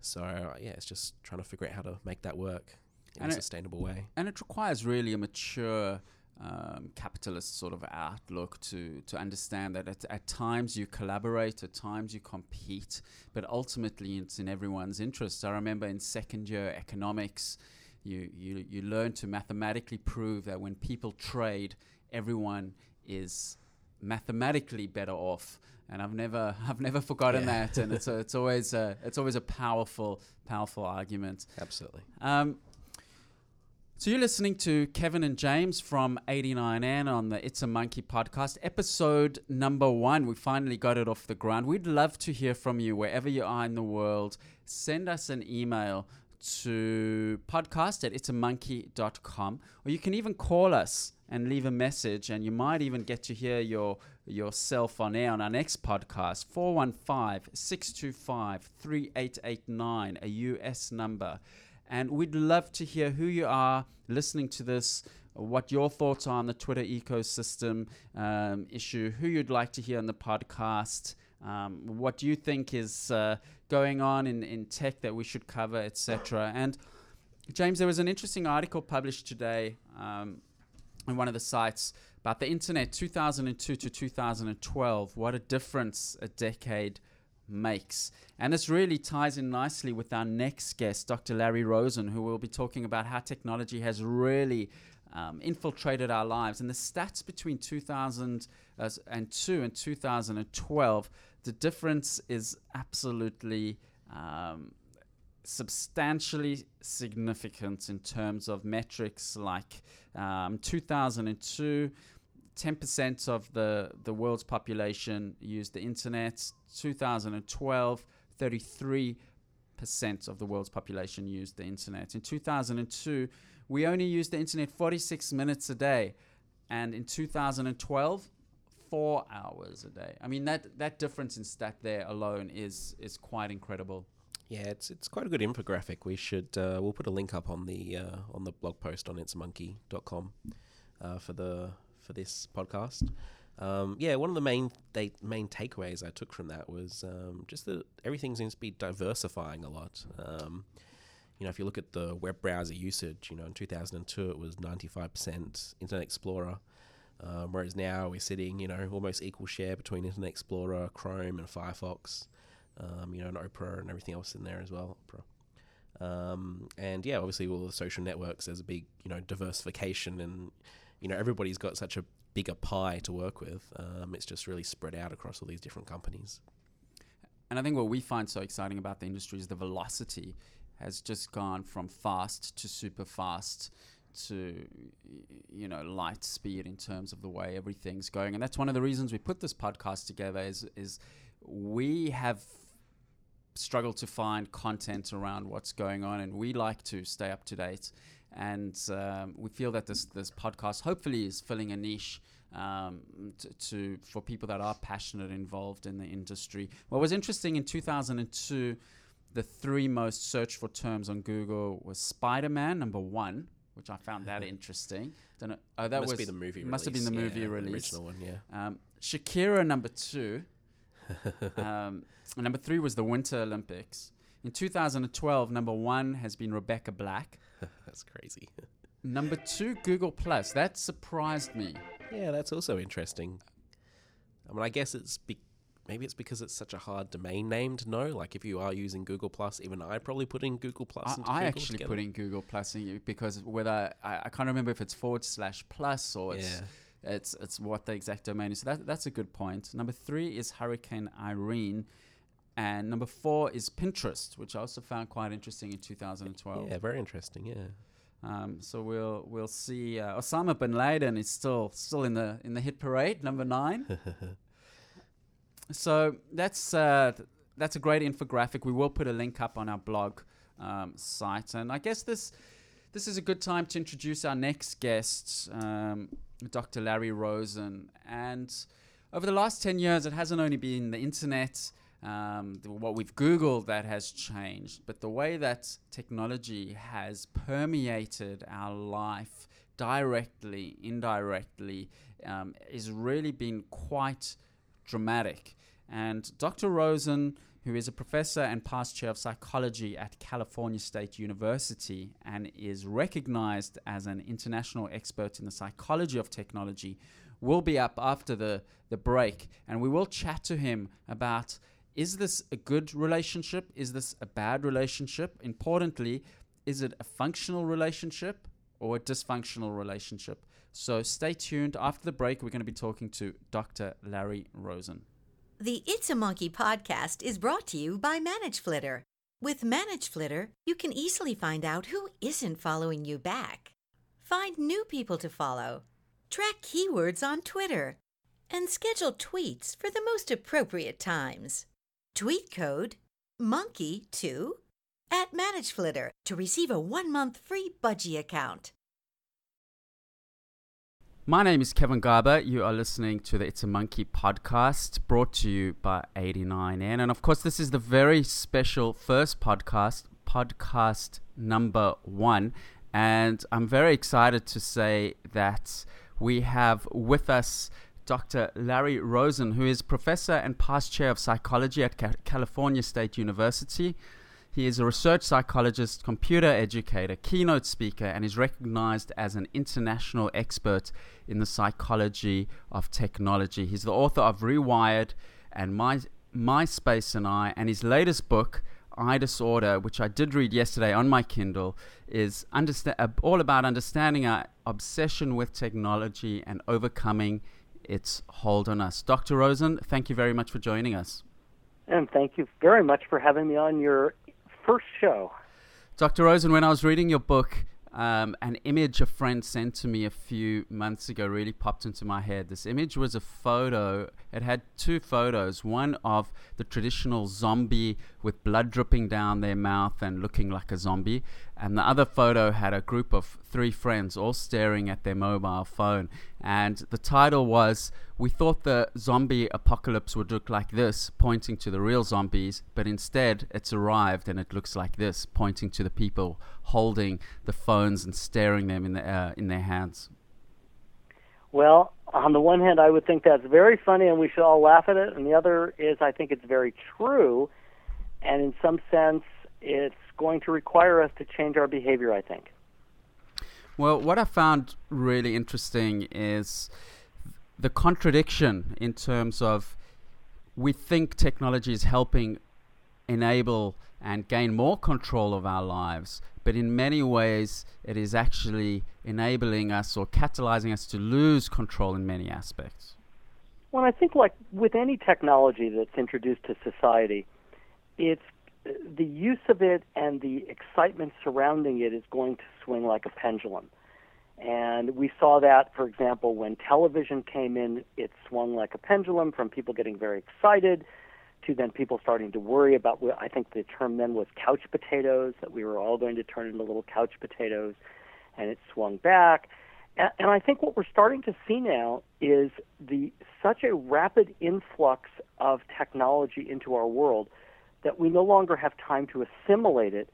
Speaker 2: So uh, yeah, it's just trying to figure out how to make that work in
Speaker 1: And
Speaker 2: a
Speaker 1: it-
Speaker 2: sustainable way.
Speaker 1: and it requires really a mature um, capitalist sort of outlook to to understand that at, at times you collaborate, at times you compete, but ultimately it's in everyone's interest. I remember in second year economics, you you you learn to mathematically prove that when people trade, everyone is mathematically better off. And I've never I've never forgotten
Speaker 2: Yeah.
Speaker 1: that, and it's a, it's always a it's always a powerful powerful argument.
Speaker 2: Absolutely.
Speaker 1: Um, so you're listening to Kevin and James from 89N on the It's a Monkey podcast, episode number one. We finally got it off the ground. We'd love to hear from you wherever you are in the world. Send us an email to podcast at itsamonkey.com or you can even call us and leave a message and you might even get to hear your yourself on air on our next podcast 415-625-3889 a US number. And we'd love to hear who you are listening to this what your thoughts are on the Twitter ecosystem um, issue, who you'd like to hear on the podcast, um, what do you think is uh, going on in, in tech that we should cover, etc. And James, there was an interesting article published today um, on one of the sites about the internet 2002 to 2012, what a difference a decade makes. And this really ties in nicely with our next guest, Dr. Larry Rosen, who will be talking about how technology has really um, infiltrated our lives. And the stats between 2002 and 2012, the difference is absolutely um, substantially significant in terms of metrics like um, 2002 10% of the, the world's population used the internet 2012 33% of the world's population used the internet. In 2002 we only used the internet 46 minutes a day and in 2012 four hours a day i mean that that difference in stat there alone is is quite incredible
Speaker 2: Yeah, it's it's quite a good infographic. We should uh, we'll put a link up on the uh, on the blog post on itsmonkey.com uh, for the for this podcast. Um, yeah, one of the main main takeaways I took from that was um, just that everything seems to be diversifying a lot. Um, you know, if you look at the web browser usage, you know, in 2002 it was 95% Internet Explorer, um, whereas now we're sitting, you know, almost equal share between Internet Explorer, Chrome, and Firefox um, you know, and Opera and everything else in there as well. Opera. Um, and yeah, obviously all the social networks, there's a big, you know, diversification and, you know, everybody's got such a bigger pie to work with. Um, it's just really spread out across all these different companies.
Speaker 1: And I think what we find so exciting about the industry is the velocity has just gone from fast to super fast to you know light speed in terms of the way everything's going and that's one of the reasons we put this podcast together is is we have struggled to find content around what's going on and we like to stay up to date and um, we feel that this this podcast hopefully is filling a niche um, to, for people that are passionate involved in the industry. What was interesting in 2002, the three most searched for terms on Google was Spider-Man number one, which I found that interesting. Don't know. Oh, that
Speaker 2: must
Speaker 1: was
Speaker 2: be the movie.
Speaker 1: Must have been the movie
Speaker 2: yeah,
Speaker 1: release.
Speaker 2: original one. Yeah.
Speaker 1: Um, Shakira number two. um, number three was the Winter Olympics. In 2012, number one has been Rebecca Black.
Speaker 2: That's crazy.
Speaker 1: Number two, Google Plus. That surprised me.
Speaker 2: Yeah, that's also interesting. I mean, I guess it's be- maybe it's because it's such a hard domain name to know. Like, if you are using Google Plus, even I probably put in Google Plus.
Speaker 1: I,
Speaker 2: into
Speaker 1: I
Speaker 2: Google
Speaker 1: actually
Speaker 2: together.
Speaker 1: put in Google Plus because whether I, I can't remember if it's forward slash plus or it's
Speaker 2: Yeah.
Speaker 1: it's it's what the exact domain is. So that that's a good point. Number three is Hurricane Irene, and number four is Pinterest, which I also found quite interesting in 2012.
Speaker 2: Yeah, very interesting. Yeah.
Speaker 1: Um, so we'll we'll see. Uh, Osama bin Laden is still still in the in the hit parade, number nine. so that's uh, that's a great infographic. We will put a link up on our blog um, site, and I guess this this is a good time to introduce our next guest, um, Dr. Larry Rosen. And over the last ten years, it hasn't only been the internet. Um, what we've Googled that has changed, but the way that technology has permeated our life directly, indirectly, um, has really been quite dramatic. And Dr. Rosen, who is a professor and past chair of psychology at California State University and is recognized as an international expert in the psychology of technology, will be up after the, the break. And we will chat to him about is this a good relationship? Is this a bad relationship? Importantly, is it a functional relationship or a dysfunctional relationship? So stay tuned. After the break, we're going to be talking to Dr. Larry Rosen.
Speaker 3: The It's a Monkey podcast is brought to you by ManageFlitter. With ManageFlitter, you can easily find out who isn't following you back. Find new people to follow, track keywords on Twitter, and schedule tweets for the most appropriate times. Tweet code MONKEY2 at ManageFlitter to receive a one month free budgie account.
Speaker 1: My name is Kevin Garber. You are listening to the It's a Monkey podcast brought to you by 89N. And of course, this is the very special first podcast, podcast number one. And I'm very excited to say that we have with us Dr. Larry Rosen, who is professor and past chair of psychology at California State University. He is a research psychologist, computer educator, keynote speaker, and is recognized as an international expert in the psychology of technology. He's the author of Rewired and My, MySpace and I, and his latest book, iDisorder, which I did read yesterday on my Kindle, is understa- uh, all about understanding our obsession with technology and overcoming its hold on us. Dr. Rosen, thank you very much for joining us.
Speaker 5: And thank you very much for having me on your first show.
Speaker 1: Dr. Rosen, when I was reading your book, um, an image a friend sent to me a few months ago really popped into my head. This image was a photo. It had two photos one of the traditional zombie with blood dripping down their mouth and looking like a zombie, and the other photo had a group of three friends all staring at their mobile phone. And the title was We thought the zombie apocalypse would look like this, pointing to the real zombies, but instead it's arrived and it looks like this, pointing to the people holding the phones and staring them in, the, uh, in their hands.
Speaker 5: Well, on the one hand, I would think that's very funny and we should all laugh at it. And the other is I think it's very true. And in some sense, it's going to require us to change our behavior, I think.
Speaker 1: Well, what I found really interesting is the contradiction in terms of we think technology is helping enable and gain more control of our lives, but in many ways it is actually enabling us or catalyzing us to lose control in many aspects.
Speaker 5: Well, I think, like with any technology that's introduced to society, it's the use of it and the excitement surrounding it is going to swing like a pendulum. And we saw that, for example, when television came in, it swung like a pendulum from people getting very excited to then people starting to worry about, I think the term then was couch potatoes, that we were all going to turn into little couch potatoes, and it swung back. And I think what we're starting to see now is the such a rapid influx of technology into our world that we no longer have time to assimilate it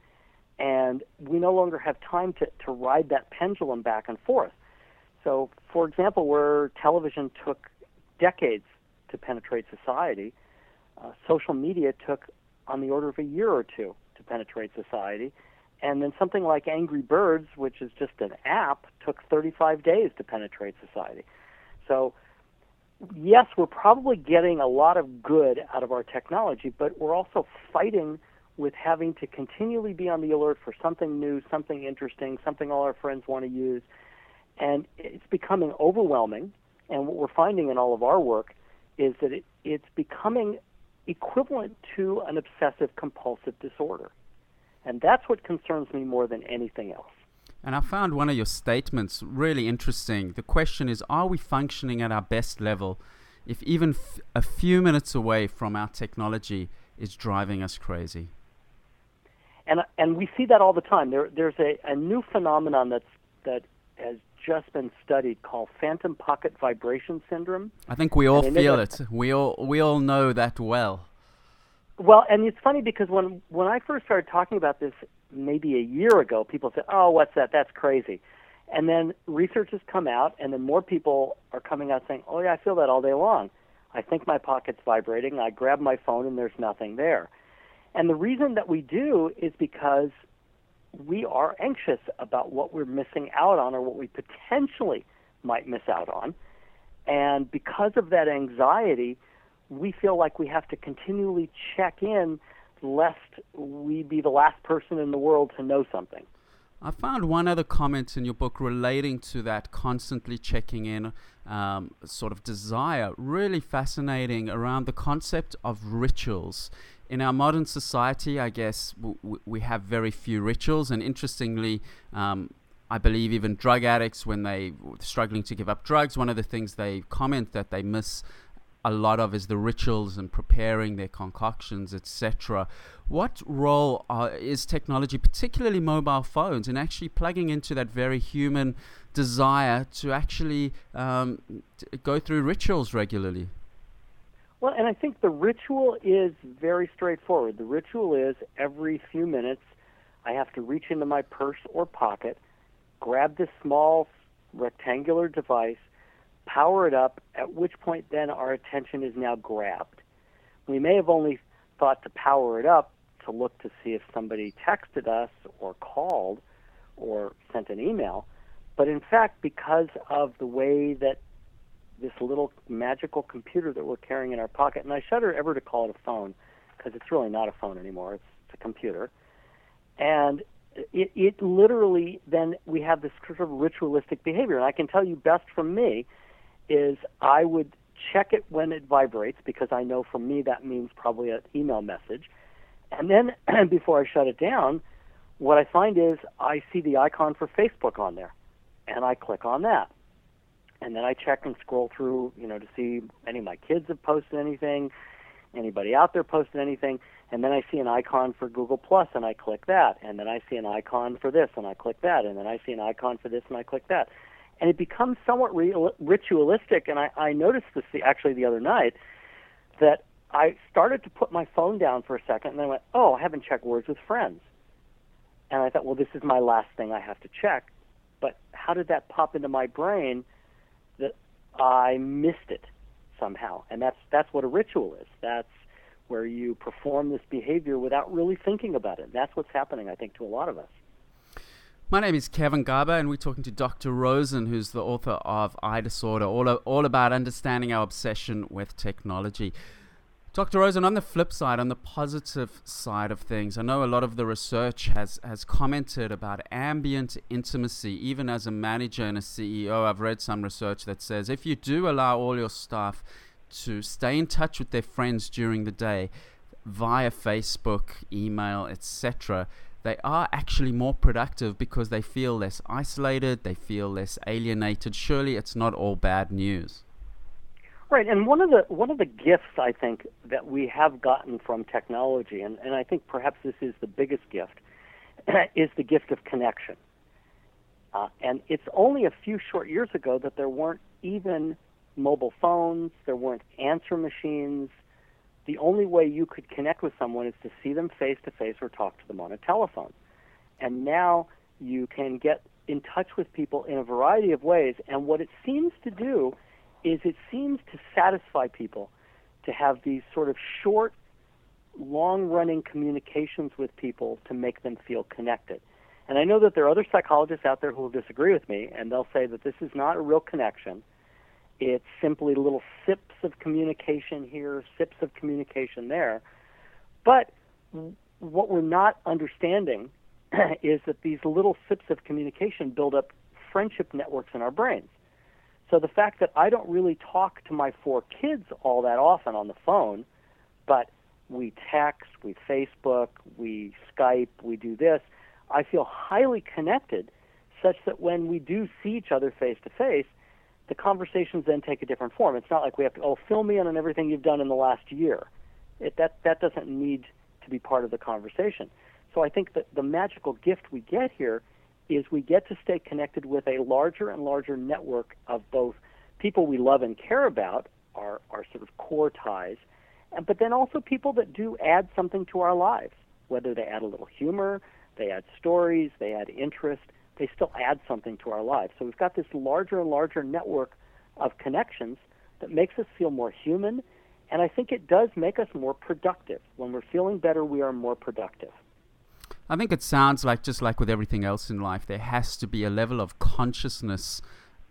Speaker 5: and we no longer have time to, to ride that pendulum back and forth. So, for example, where television took decades to penetrate society, uh, social media took on the order of a year or two to penetrate society. And then something like Angry Birds, which is just an app, took 35 days to penetrate society. So, yes, we're probably getting a lot of good out of our technology, but we're also fighting with having to continually be on the alert for something new, something interesting, something all our friends want to use. And it's becoming overwhelming. And what we're finding in all of our work is that it, it's becoming equivalent to an obsessive compulsive disorder. And that's what concerns me more than anything else.
Speaker 1: And I found one of your statements really interesting. The question is Are we functioning at our best level if even f- a few minutes away from our technology is driving us crazy?
Speaker 5: And, and we see that all the time. There, there's a, a new phenomenon that's, that has just been studied called phantom pocket vibration syndrome.
Speaker 1: I think we all feel it. We all, we all know that well.
Speaker 5: Well, and it's funny because when, when I first started talking about this, maybe a year ago, people said, "Oh, what's that? That's crazy." And then research has come out, and then more people are coming out saying, "Oh yeah, I feel that all day long. I think my pocket's vibrating. I grab my phone, and there's nothing there." And the reason that we do is because we are anxious about what we're missing out on or what we potentially might miss out on. And because of that anxiety, we feel like we have to continually check in lest we be the last person in the world to know something.
Speaker 1: I found one other comment in your book relating to that constantly checking in um, sort of desire, really fascinating around the concept of rituals. In our modern society, I guess w- we have very few rituals, and interestingly, um, I believe even drug addicts, when they struggling to give up drugs, one of the things they comment that they miss a lot of is the rituals and preparing their concoctions, etc. What role uh, is technology, particularly mobile phones, in actually plugging into that very human desire to actually um, go through rituals regularly?
Speaker 5: Well, and I think the ritual is very straightforward. The ritual is every few minutes I have to reach into my purse or pocket, grab this small rectangular device, power it up, at which point then our attention is now grabbed. We may have only thought to power it up to look to see if somebody texted us or called or sent an email, but in fact, because of the way that this little magical computer that we're carrying in our pocket, and I shudder ever to call it a phone because it's really not a phone anymore, it's, a computer. And it, it literally then we have this sort of ritualistic behavior. And I can tell you best from me is I would check it when it vibrates because I know for me that means probably an email message. And then before I shut it down, what I find is I see the icon for Facebook on there, and I click on that. And then I check and scroll through, you know, to see any of my kids have posted anything, anybody out there posted anything, and then I see an icon for Google Plus, and I click that, and then I see an icon for this, and I click that, and then I see an icon for this, and I click that, and it becomes somewhat real, ritualistic. And I, I noticed this the, actually the other night that I started to put my phone down for a second, and then I went, "Oh, I haven't checked words with friends," and I thought, "Well, this is my last thing I have to check." But how did that pop into my brain that I missed it somehow? And that's that's what a ritual is. That's where you perform this behavior without really thinking about it. That's what's happening, I think, to a lot of us.
Speaker 1: My name is Kevin Garber, and we're talking to Dr. Rosen, who's the author of iDisorder, all, all about understanding our obsession with technology. Dr. Rosen, on the flip side, on the positive side of things, I know a lot of the research has, has commented about ambient intimacy. Even as a manager and a CEO, I've read some research that says if you do allow all your staff to stay in touch with their friends during the day via Facebook, email, etc., they are actually more productive because they feel less isolated, they feel less alienated. Surely it's not all bad news.
Speaker 5: Right, and one of the one of the gifts I think that we have gotten from technology, and, and I think perhaps this is the biggest gift, is the gift of connection. Uh, and it's only a few short years ago that there weren't even mobile phones, there weren't answer machines. The only way you could connect with someone is to see them face to face or talk to them on a telephone. And now you can get in touch with people in a variety of ways. And what it seems to do is it seems to satisfy people to have these sort of short, long running communications with people to make them feel connected. And I know that there are other psychologists out there who will disagree with me, and they'll say that this is not a real connection. It's simply little sips of communication here, sips of communication there. But what we're not understanding is that these little sips of communication build up friendship networks in our brains. So the fact that I don't really talk to my four kids all that often on the phone, but we text, we Facebook, we Skype, we do this, I feel highly connected such that when we do see each other face to face, the conversations then take a different form. It's not like we have to, oh, fill me in on everything you've done in the last year. It, that, that doesn't need to be part of the conversation. So I think that the magical gift we get here is we get to stay connected with a larger and larger network of both people we love and care about, our, our sort of core ties, and, but then also people that do add something to our lives, whether they add a little humor, they add stories, they add interest, they still add something to our lives. So we've got this larger and larger network of connections that makes us feel more human, and I think it does make us more productive. When we're feeling better, we are more productive.
Speaker 1: I think it sounds like just like with everything else in life, there has to be a level of consciousness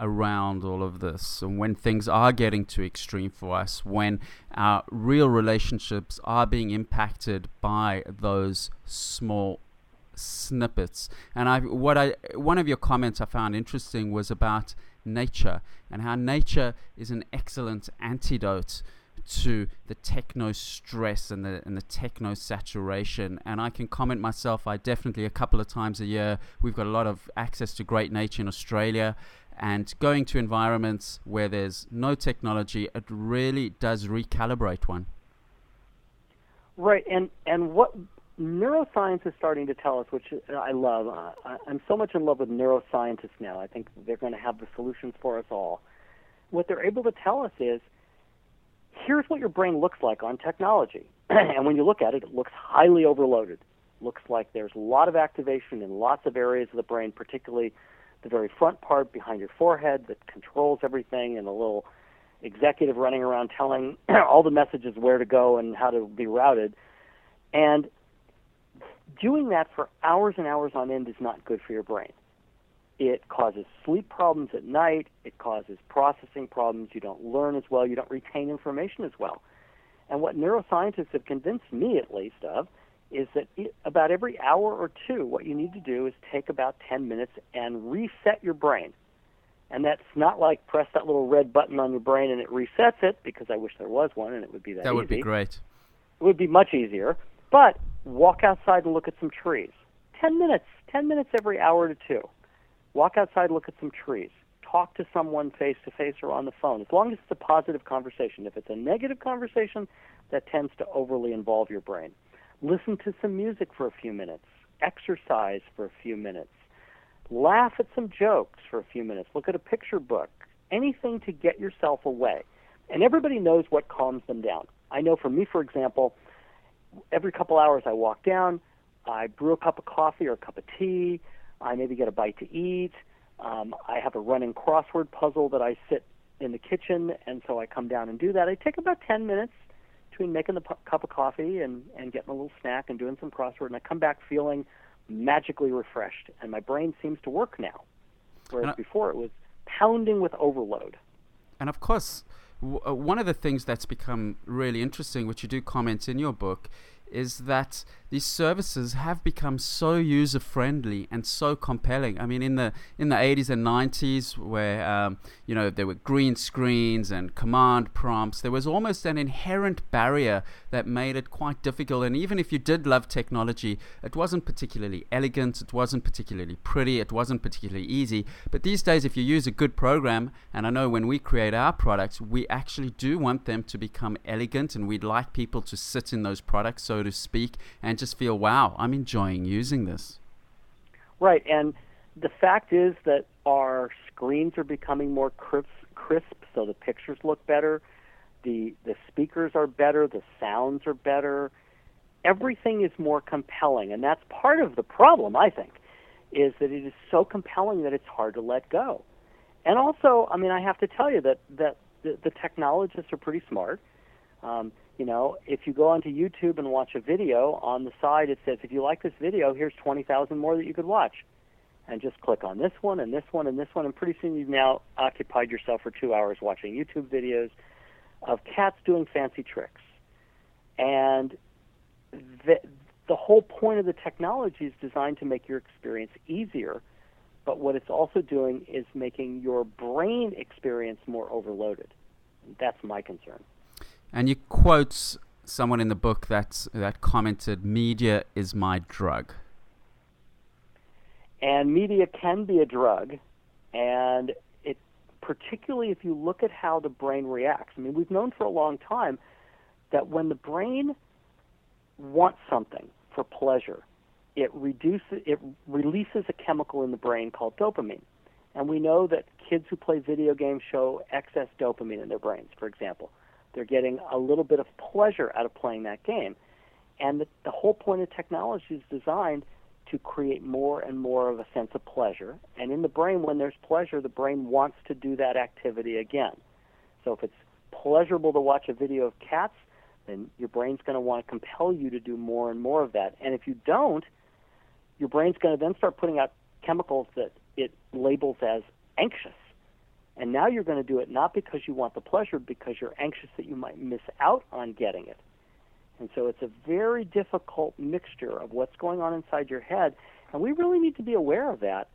Speaker 1: around all of this. And when things are getting too extreme for us, when our real relationships are being impacted by those small snippets. And I, what I, one of your comments I found interesting was about nature and how nature is an excellent antidote to the techno stress and the and the techno saturation. And I can comment myself. I definitely a couple of times a year we've got a lot of access to great nature in Australia. And going to environments where there's no technology, it really does recalibrate one.
Speaker 5: Right, and and what neuroscience is starting to tell us, which I love. Uh, I'm so much in love with neuroscientists now. I think they're going to have the solutions for us all. What they're able to tell us is here's what your brain looks like on technology. and when you look at it, it looks highly overloaded. Looks like there's a lot of activation in lots of areas of the brain, particularly the very front part behind your forehead that controls everything, and a little executive running around telling all the messages where to go and how to be routed. And doing that for hours and hours on end is not good for your brain. It causes sleep problems at night. It causes processing problems. You don't learn as well. You don't retain information as well. And what neuroscientists have convinced me, at least, of is that about every hour or two, what you need to do is take about 10 minutes and reset your brain. And that's not like press that little red button on your brain and it resets it, because I wish there was one and it would be that,
Speaker 1: That
Speaker 5: easy.
Speaker 1: would be great.
Speaker 5: It would be much easier. But walk outside and look at some trees. 10 minutes, 10 minutes every hour to two. Walk outside, look at some trees. Talk to someone face to face or on the phone, as long as it's a positive conversation. If it's a negative conversation, that tends to overly involve your brain. Listen to some music for a few minutes. Exercise for a few minutes. Laugh at some jokes for a few minutes. Look at a picture book. Anything to get yourself away. And everybody knows what calms them down. I know for me, for example, every couple hours I walk down, I brew a cup of coffee or a cup of tea. I maybe get a bite to eat. Um, I have a running crossword puzzle that I sit in the kitchen, and so I come down and do that. I take about 10 minutes between making the pu- cup of coffee and, and getting a little snack and doing some crossword, and I come back feeling magically refreshed, and my brain seems to work now. Whereas
Speaker 1: I-
Speaker 5: before it was pounding with overload.
Speaker 1: And of course, w- uh, one of the things that's become really interesting, which you do comment in your book, is that these services have become so user friendly and so compelling. I mean, in the in the 80s and 90s, where um, you know there were green screens and command prompts, there was almost an inherent barrier that made it quite difficult. And even if you did love technology, it wasn't particularly elegant, it wasn't particularly pretty, it wasn't particularly easy. But these days, if you use a good program, and I know when we create our products, we actually do want them to become elegant, and we'd like people to sit in those products, so to speak, and just feel, wow, I'm enjoying using this.
Speaker 5: Right, and the fact is that our screens are becoming more crisp, crisp so the pictures look better, the the speakers are better, the sounds are better. Everything is more compelling, and that's part of the problem, I think, is that it is so compelling that it's hard to let go. And also, I mean, I have to tell you that that the, the technologists are pretty smart. Um, you know, if you go onto YouTube and watch a video, on the side it says, if you like this video, here's 20,000 more that you could watch. And just click on this one and this one and this one, and pretty soon you've now occupied yourself for two hours watching YouTube videos of cats doing fancy tricks. And the, the whole point of the technology is designed to make your experience easier, but what it's also doing is making your brain experience more overloaded. That's my concern.
Speaker 1: And you quote someone in the book that that commented, "Media is my drug."
Speaker 5: And media can be a drug, and it particularly if you look at how the brain reacts. I mean, we've known for a long time that when the brain wants something for pleasure, it reduces it releases a chemical in the brain called dopamine. And we know that kids who play video games show excess dopamine in their brains, for example. They're getting a little bit of pleasure out of playing that game. And the, the whole point of technology is designed to create more and more of a sense of pleasure. And in the brain, when there's pleasure, the brain wants to do that activity again. So if it's pleasurable to watch a video of cats, then your brain's going to want to compel you to do more and more of that. And if you don't, your brain's going to then start putting out chemicals that it labels as anxious. And now you're going to do it not because you want the pleasure, because you're anxious that you might miss out on getting it. And so it's a very difficult mixture of what's going on inside your head. And we really need to be aware of that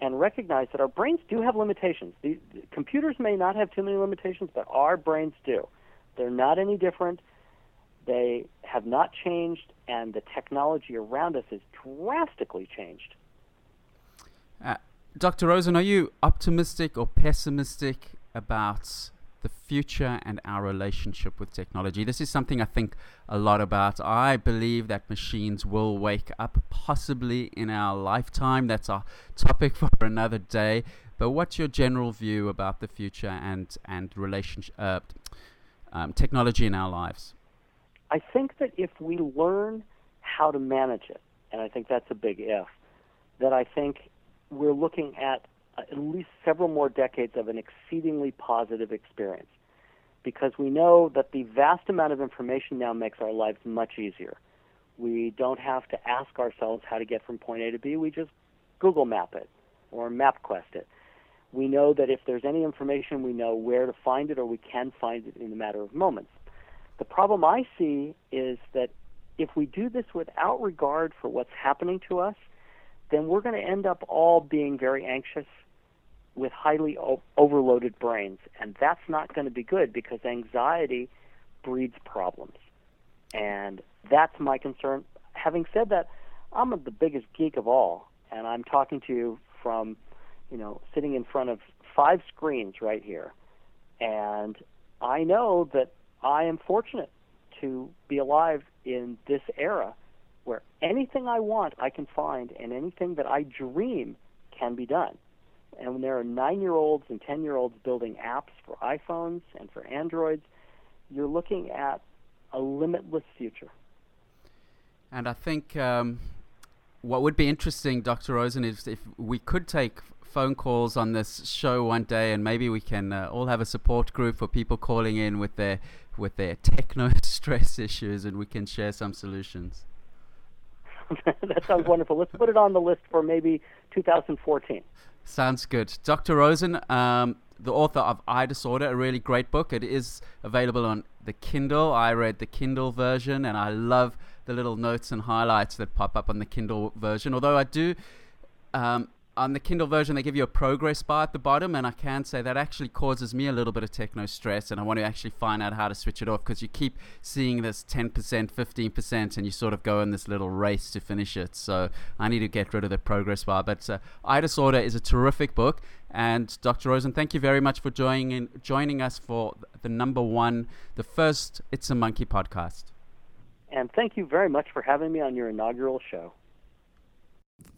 Speaker 5: and recognize that our brains do have limitations. The, the computers may not have too many limitations, but our brains do. They're not any different. They have not changed, and the technology around us has drastically changed.
Speaker 1: Uh, Dr. Rosen, are you optimistic or pessimistic about the future and our relationship with technology? This is something I think a lot about. I believe that machines will wake up, possibly in our lifetime. That's a topic for another day. But what's your general view about the future and and relationship, uh, um, technology in our lives?
Speaker 5: I think that if we learn how to manage it, and I think that's a big if, that I think we're looking at uh, at least several more decades of an exceedingly positive experience because we know that the vast amount of information now makes our lives much easier. We don't have to ask ourselves how to get from point A to B, we just Google map it or MapQuest it. We know that if there's any information, we know where to find it or we can find it in a matter of moments. The problem I see is that if we do this without regard for what's happening to us, then we're going to end up all being very anxious, with highly o- overloaded brains, and that's not going to be good because anxiety breeds problems, and that's my concern. Having said that, I'm the biggest geek of all, and I'm talking to you from, you know, sitting in front of five screens right here, and I know that I am fortunate to be alive in this era where anything I want I can find and anything that I dream can be done. And when there are nine year olds and 10 year olds building apps for iPhones and for Androids, you're looking at a limitless future.
Speaker 1: And I think um, what would be interesting, Dr. Rosen, is if we could take phone calls on this show one day, and maybe we can uh, all have a support group for people calling in with their with their techno stress issues, and we can share some solutions.
Speaker 5: that sounds wonderful. Let's put it on the list for maybe 2014.
Speaker 1: Sounds good. Dr. Rosen, um, the author of iDisorder, a really great book. It is available on the Kindle. I read the Kindle version, and I love the little notes and highlights that pop up on the Kindle version. Although I do um, on the Kindle version, they give you a progress bar at the bottom, and I can say that actually causes me a little bit of techno stress, and I want to actually find out how to switch it off because you keep seeing this 10%, 15%, and you sort of go in this little race to finish it. So I need to get rid of the progress bar. But uh, iDisorder is a terrific book, and Dr. Rosen, thank you very much for joining in, joining us for the number one, the first It's a Monkey podcast.
Speaker 5: And thank you very much for having me on your inaugural show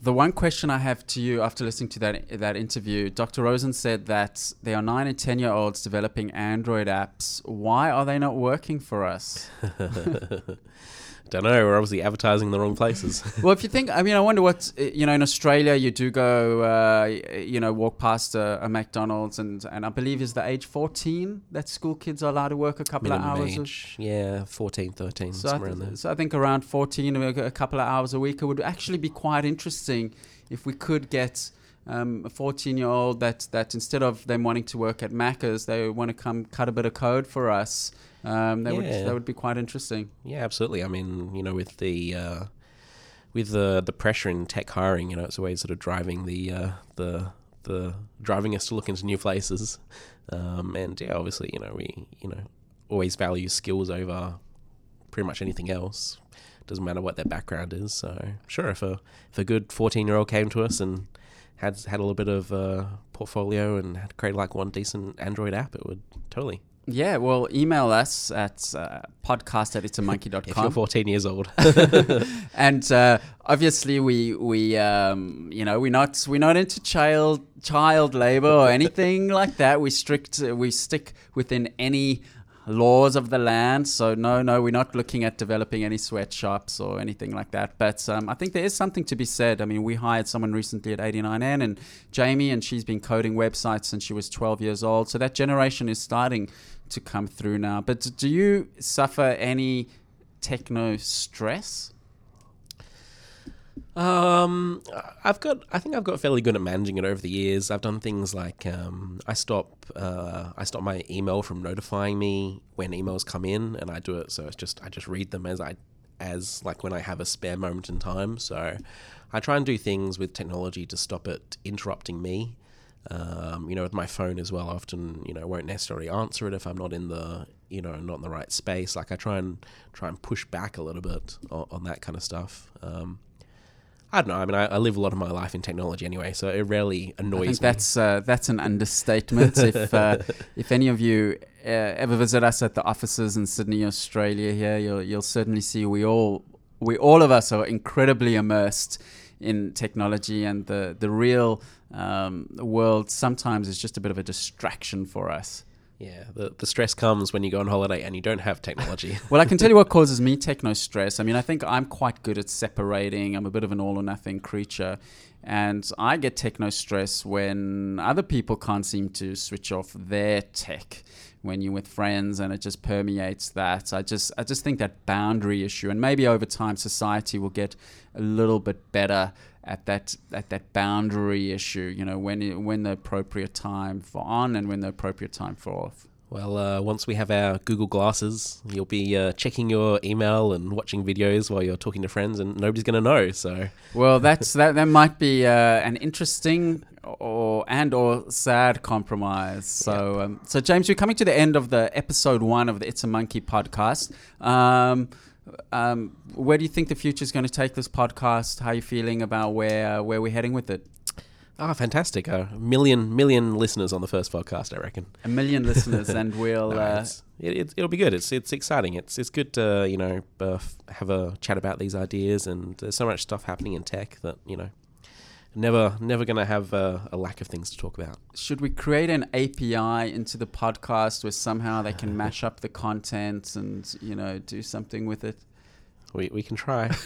Speaker 1: the one question I have to you after listening to that that interview, Dr. Rosen said that there are nine and ten year olds developing Android apps. Why are they not working for us?
Speaker 2: Don't know. We're obviously advertising in the wrong places.
Speaker 1: well, if you think, I mean, I wonder what you know. In Australia, you do go, uh, you know, walk past a, a, McDonald's, and and I believe is the age fourteen that school kids are allowed to work a couple
Speaker 2: Minimum
Speaker 1: of hours.
Speaker 2: Age. yeah, 14, 13, so somewhere
Speaker 1: I th-
Speaker 2: there.
Speaker 1: So I think around fourteen, a couple of hours a week. It would actually be quite interesting if we could get. Um, a 14 year old that, that instead of them wanting to work at Macca's, they want to come cut a bit of code for us um, that yeah. would that would be quite interesting.
Speaker 2: Yeah, absolutely. I mean, you know, with the uh, with the the pressure in tech hiring, you know, it's always sort of driving the uh, the the driving us to look into new places. Um, and yeah, obviously, you know, we you know always value skills over pretty much anything else. Doesn't matter what their background is. So sure, if a if a good fourteen year old came to us and had had a little bit of uh, portfolio and had created like one decent Android app, it would totally.
Speaker 1: Yeah, well, email us at uh, podcast at itsamonkey.com.
Speaker 2: if you're 14 years old.
Speaker 1: and uh, obviously, we we um, you know we're not we're not into child child labor or anything like that. We strict we stick within any laws of the land. So no, no, we're not looking at developing any sweatshops or anything like that. But um, I think there is something to be said. I mean, we hired someone recently at 89N and Jamie, and she's been coding websites since she was 12 years old. So that generation is starting to come through now. But do you suffer any techno stress?
Speaker 2: Um, I've got. I think I've got fairly good at managing it over the years. I've done things like um, I stop. Uh, I stop my email from notifying me when emails come in, and I do it so it's just I just read them as I as like when I have a spare moment in time. So I try and do things with technology to stop it interrupting me. Um, you know, with my phone as well, I often you know won't necessarily answer it if I'm not in the you know not in the right space. Like I try and try and push back a little bit on, on that kind of stuff. Um, I don't know. I mean, I, I, live a lot of my life in technology anyway, so it rarely annoys I
Speaker 1: think
Speaker 2: me.
Speaker 1: That's uh, that's an understatement. if uh, if any of you uh, ever visit us at the offices in Sydney, Australia, here you'll you'll certainly see we all we all of us are incredibly immersed in technology, and the the real um, world sometimes is just a bit of a distraction for us.
Speaker 2: Yeah, the, the stress comes when you go on holiday and you don't have technology.
Speaker 1: well, I can tell you what causes me techno stress. I mean, I think I'm quite good at separating. I'm a bit of an all or nothing creature. And I get techno stress when other people can't seem to switch off their tech when you're with friends and it just permeates that. I just I just think that boundary issue and maybe over time society will get a little bit better at that at that boundary issue. You know, when when the appropriate time for on and when the appropriate time for off.
Speaker 2: Well, uh, once we have our Google Glasses, you'll be uh, checking your email and watching videos while you're talking to friends, and nobody's going to know. So,
Speaker 1: well, that's that. That might be uh, an interesting or and or sad compromise. So, um, so James, we're coming to the end of the episode one of the It's a Monkey podcast. Um, um, where do you think the future is going to take this podcast? How are you feeling about where where we're heading with it?
Speaker 2: Ah, fantastic! A million million listeners on the first podcast, I reckon.
Speaker 1: A million listeners, and we'll.
Speaker 2: No,
Speaker 1: Uh,
Speaker 2: it, it'll be good. It's it's exciting. It's it's good to you know uh, have a chat about these ideas, and there's so much stuff happening in tech that you know never never going to have uh, a lack of things to talk about.
Speaker 1: should we create an API into the podcast where somehow they can mash up the content and you know do something with it?
Speaker 2: We we can try.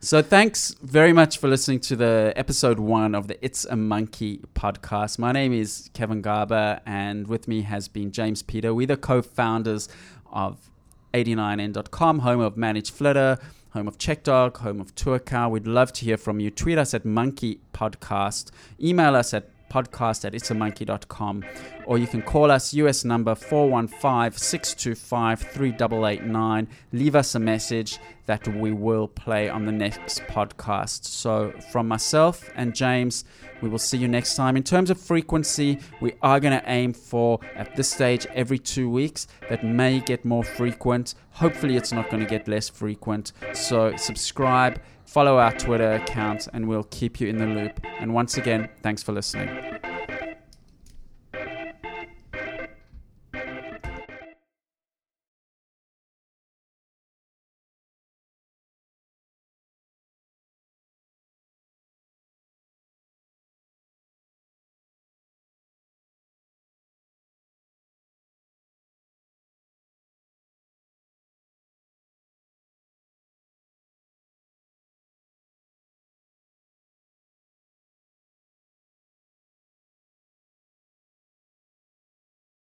Speaker 1: So thanks very much for listening to the episode one of the It's a Monkey podcast. My name is Kevin Garber, and with me has been James Peter. We're the co-founders of 89n.com, home of ManageFlitter, home of CheckDog, home of Tourcar. We'd love to hear from you. Tweet us at Monkey Podcast. Email us at podcast at itsamonkey.com or you can call us US number 415-625-3889 leave us a message that we will play on the next podcast. So from myself and James we will see you next time. In terms of frequency we are going to aim for at this stage every two weeks that may get more frequent. Hopefully it's not going to get less frequent. So subscribe follow our Twitter account, and we'll keep you in the loop. And once again, thanks for listening.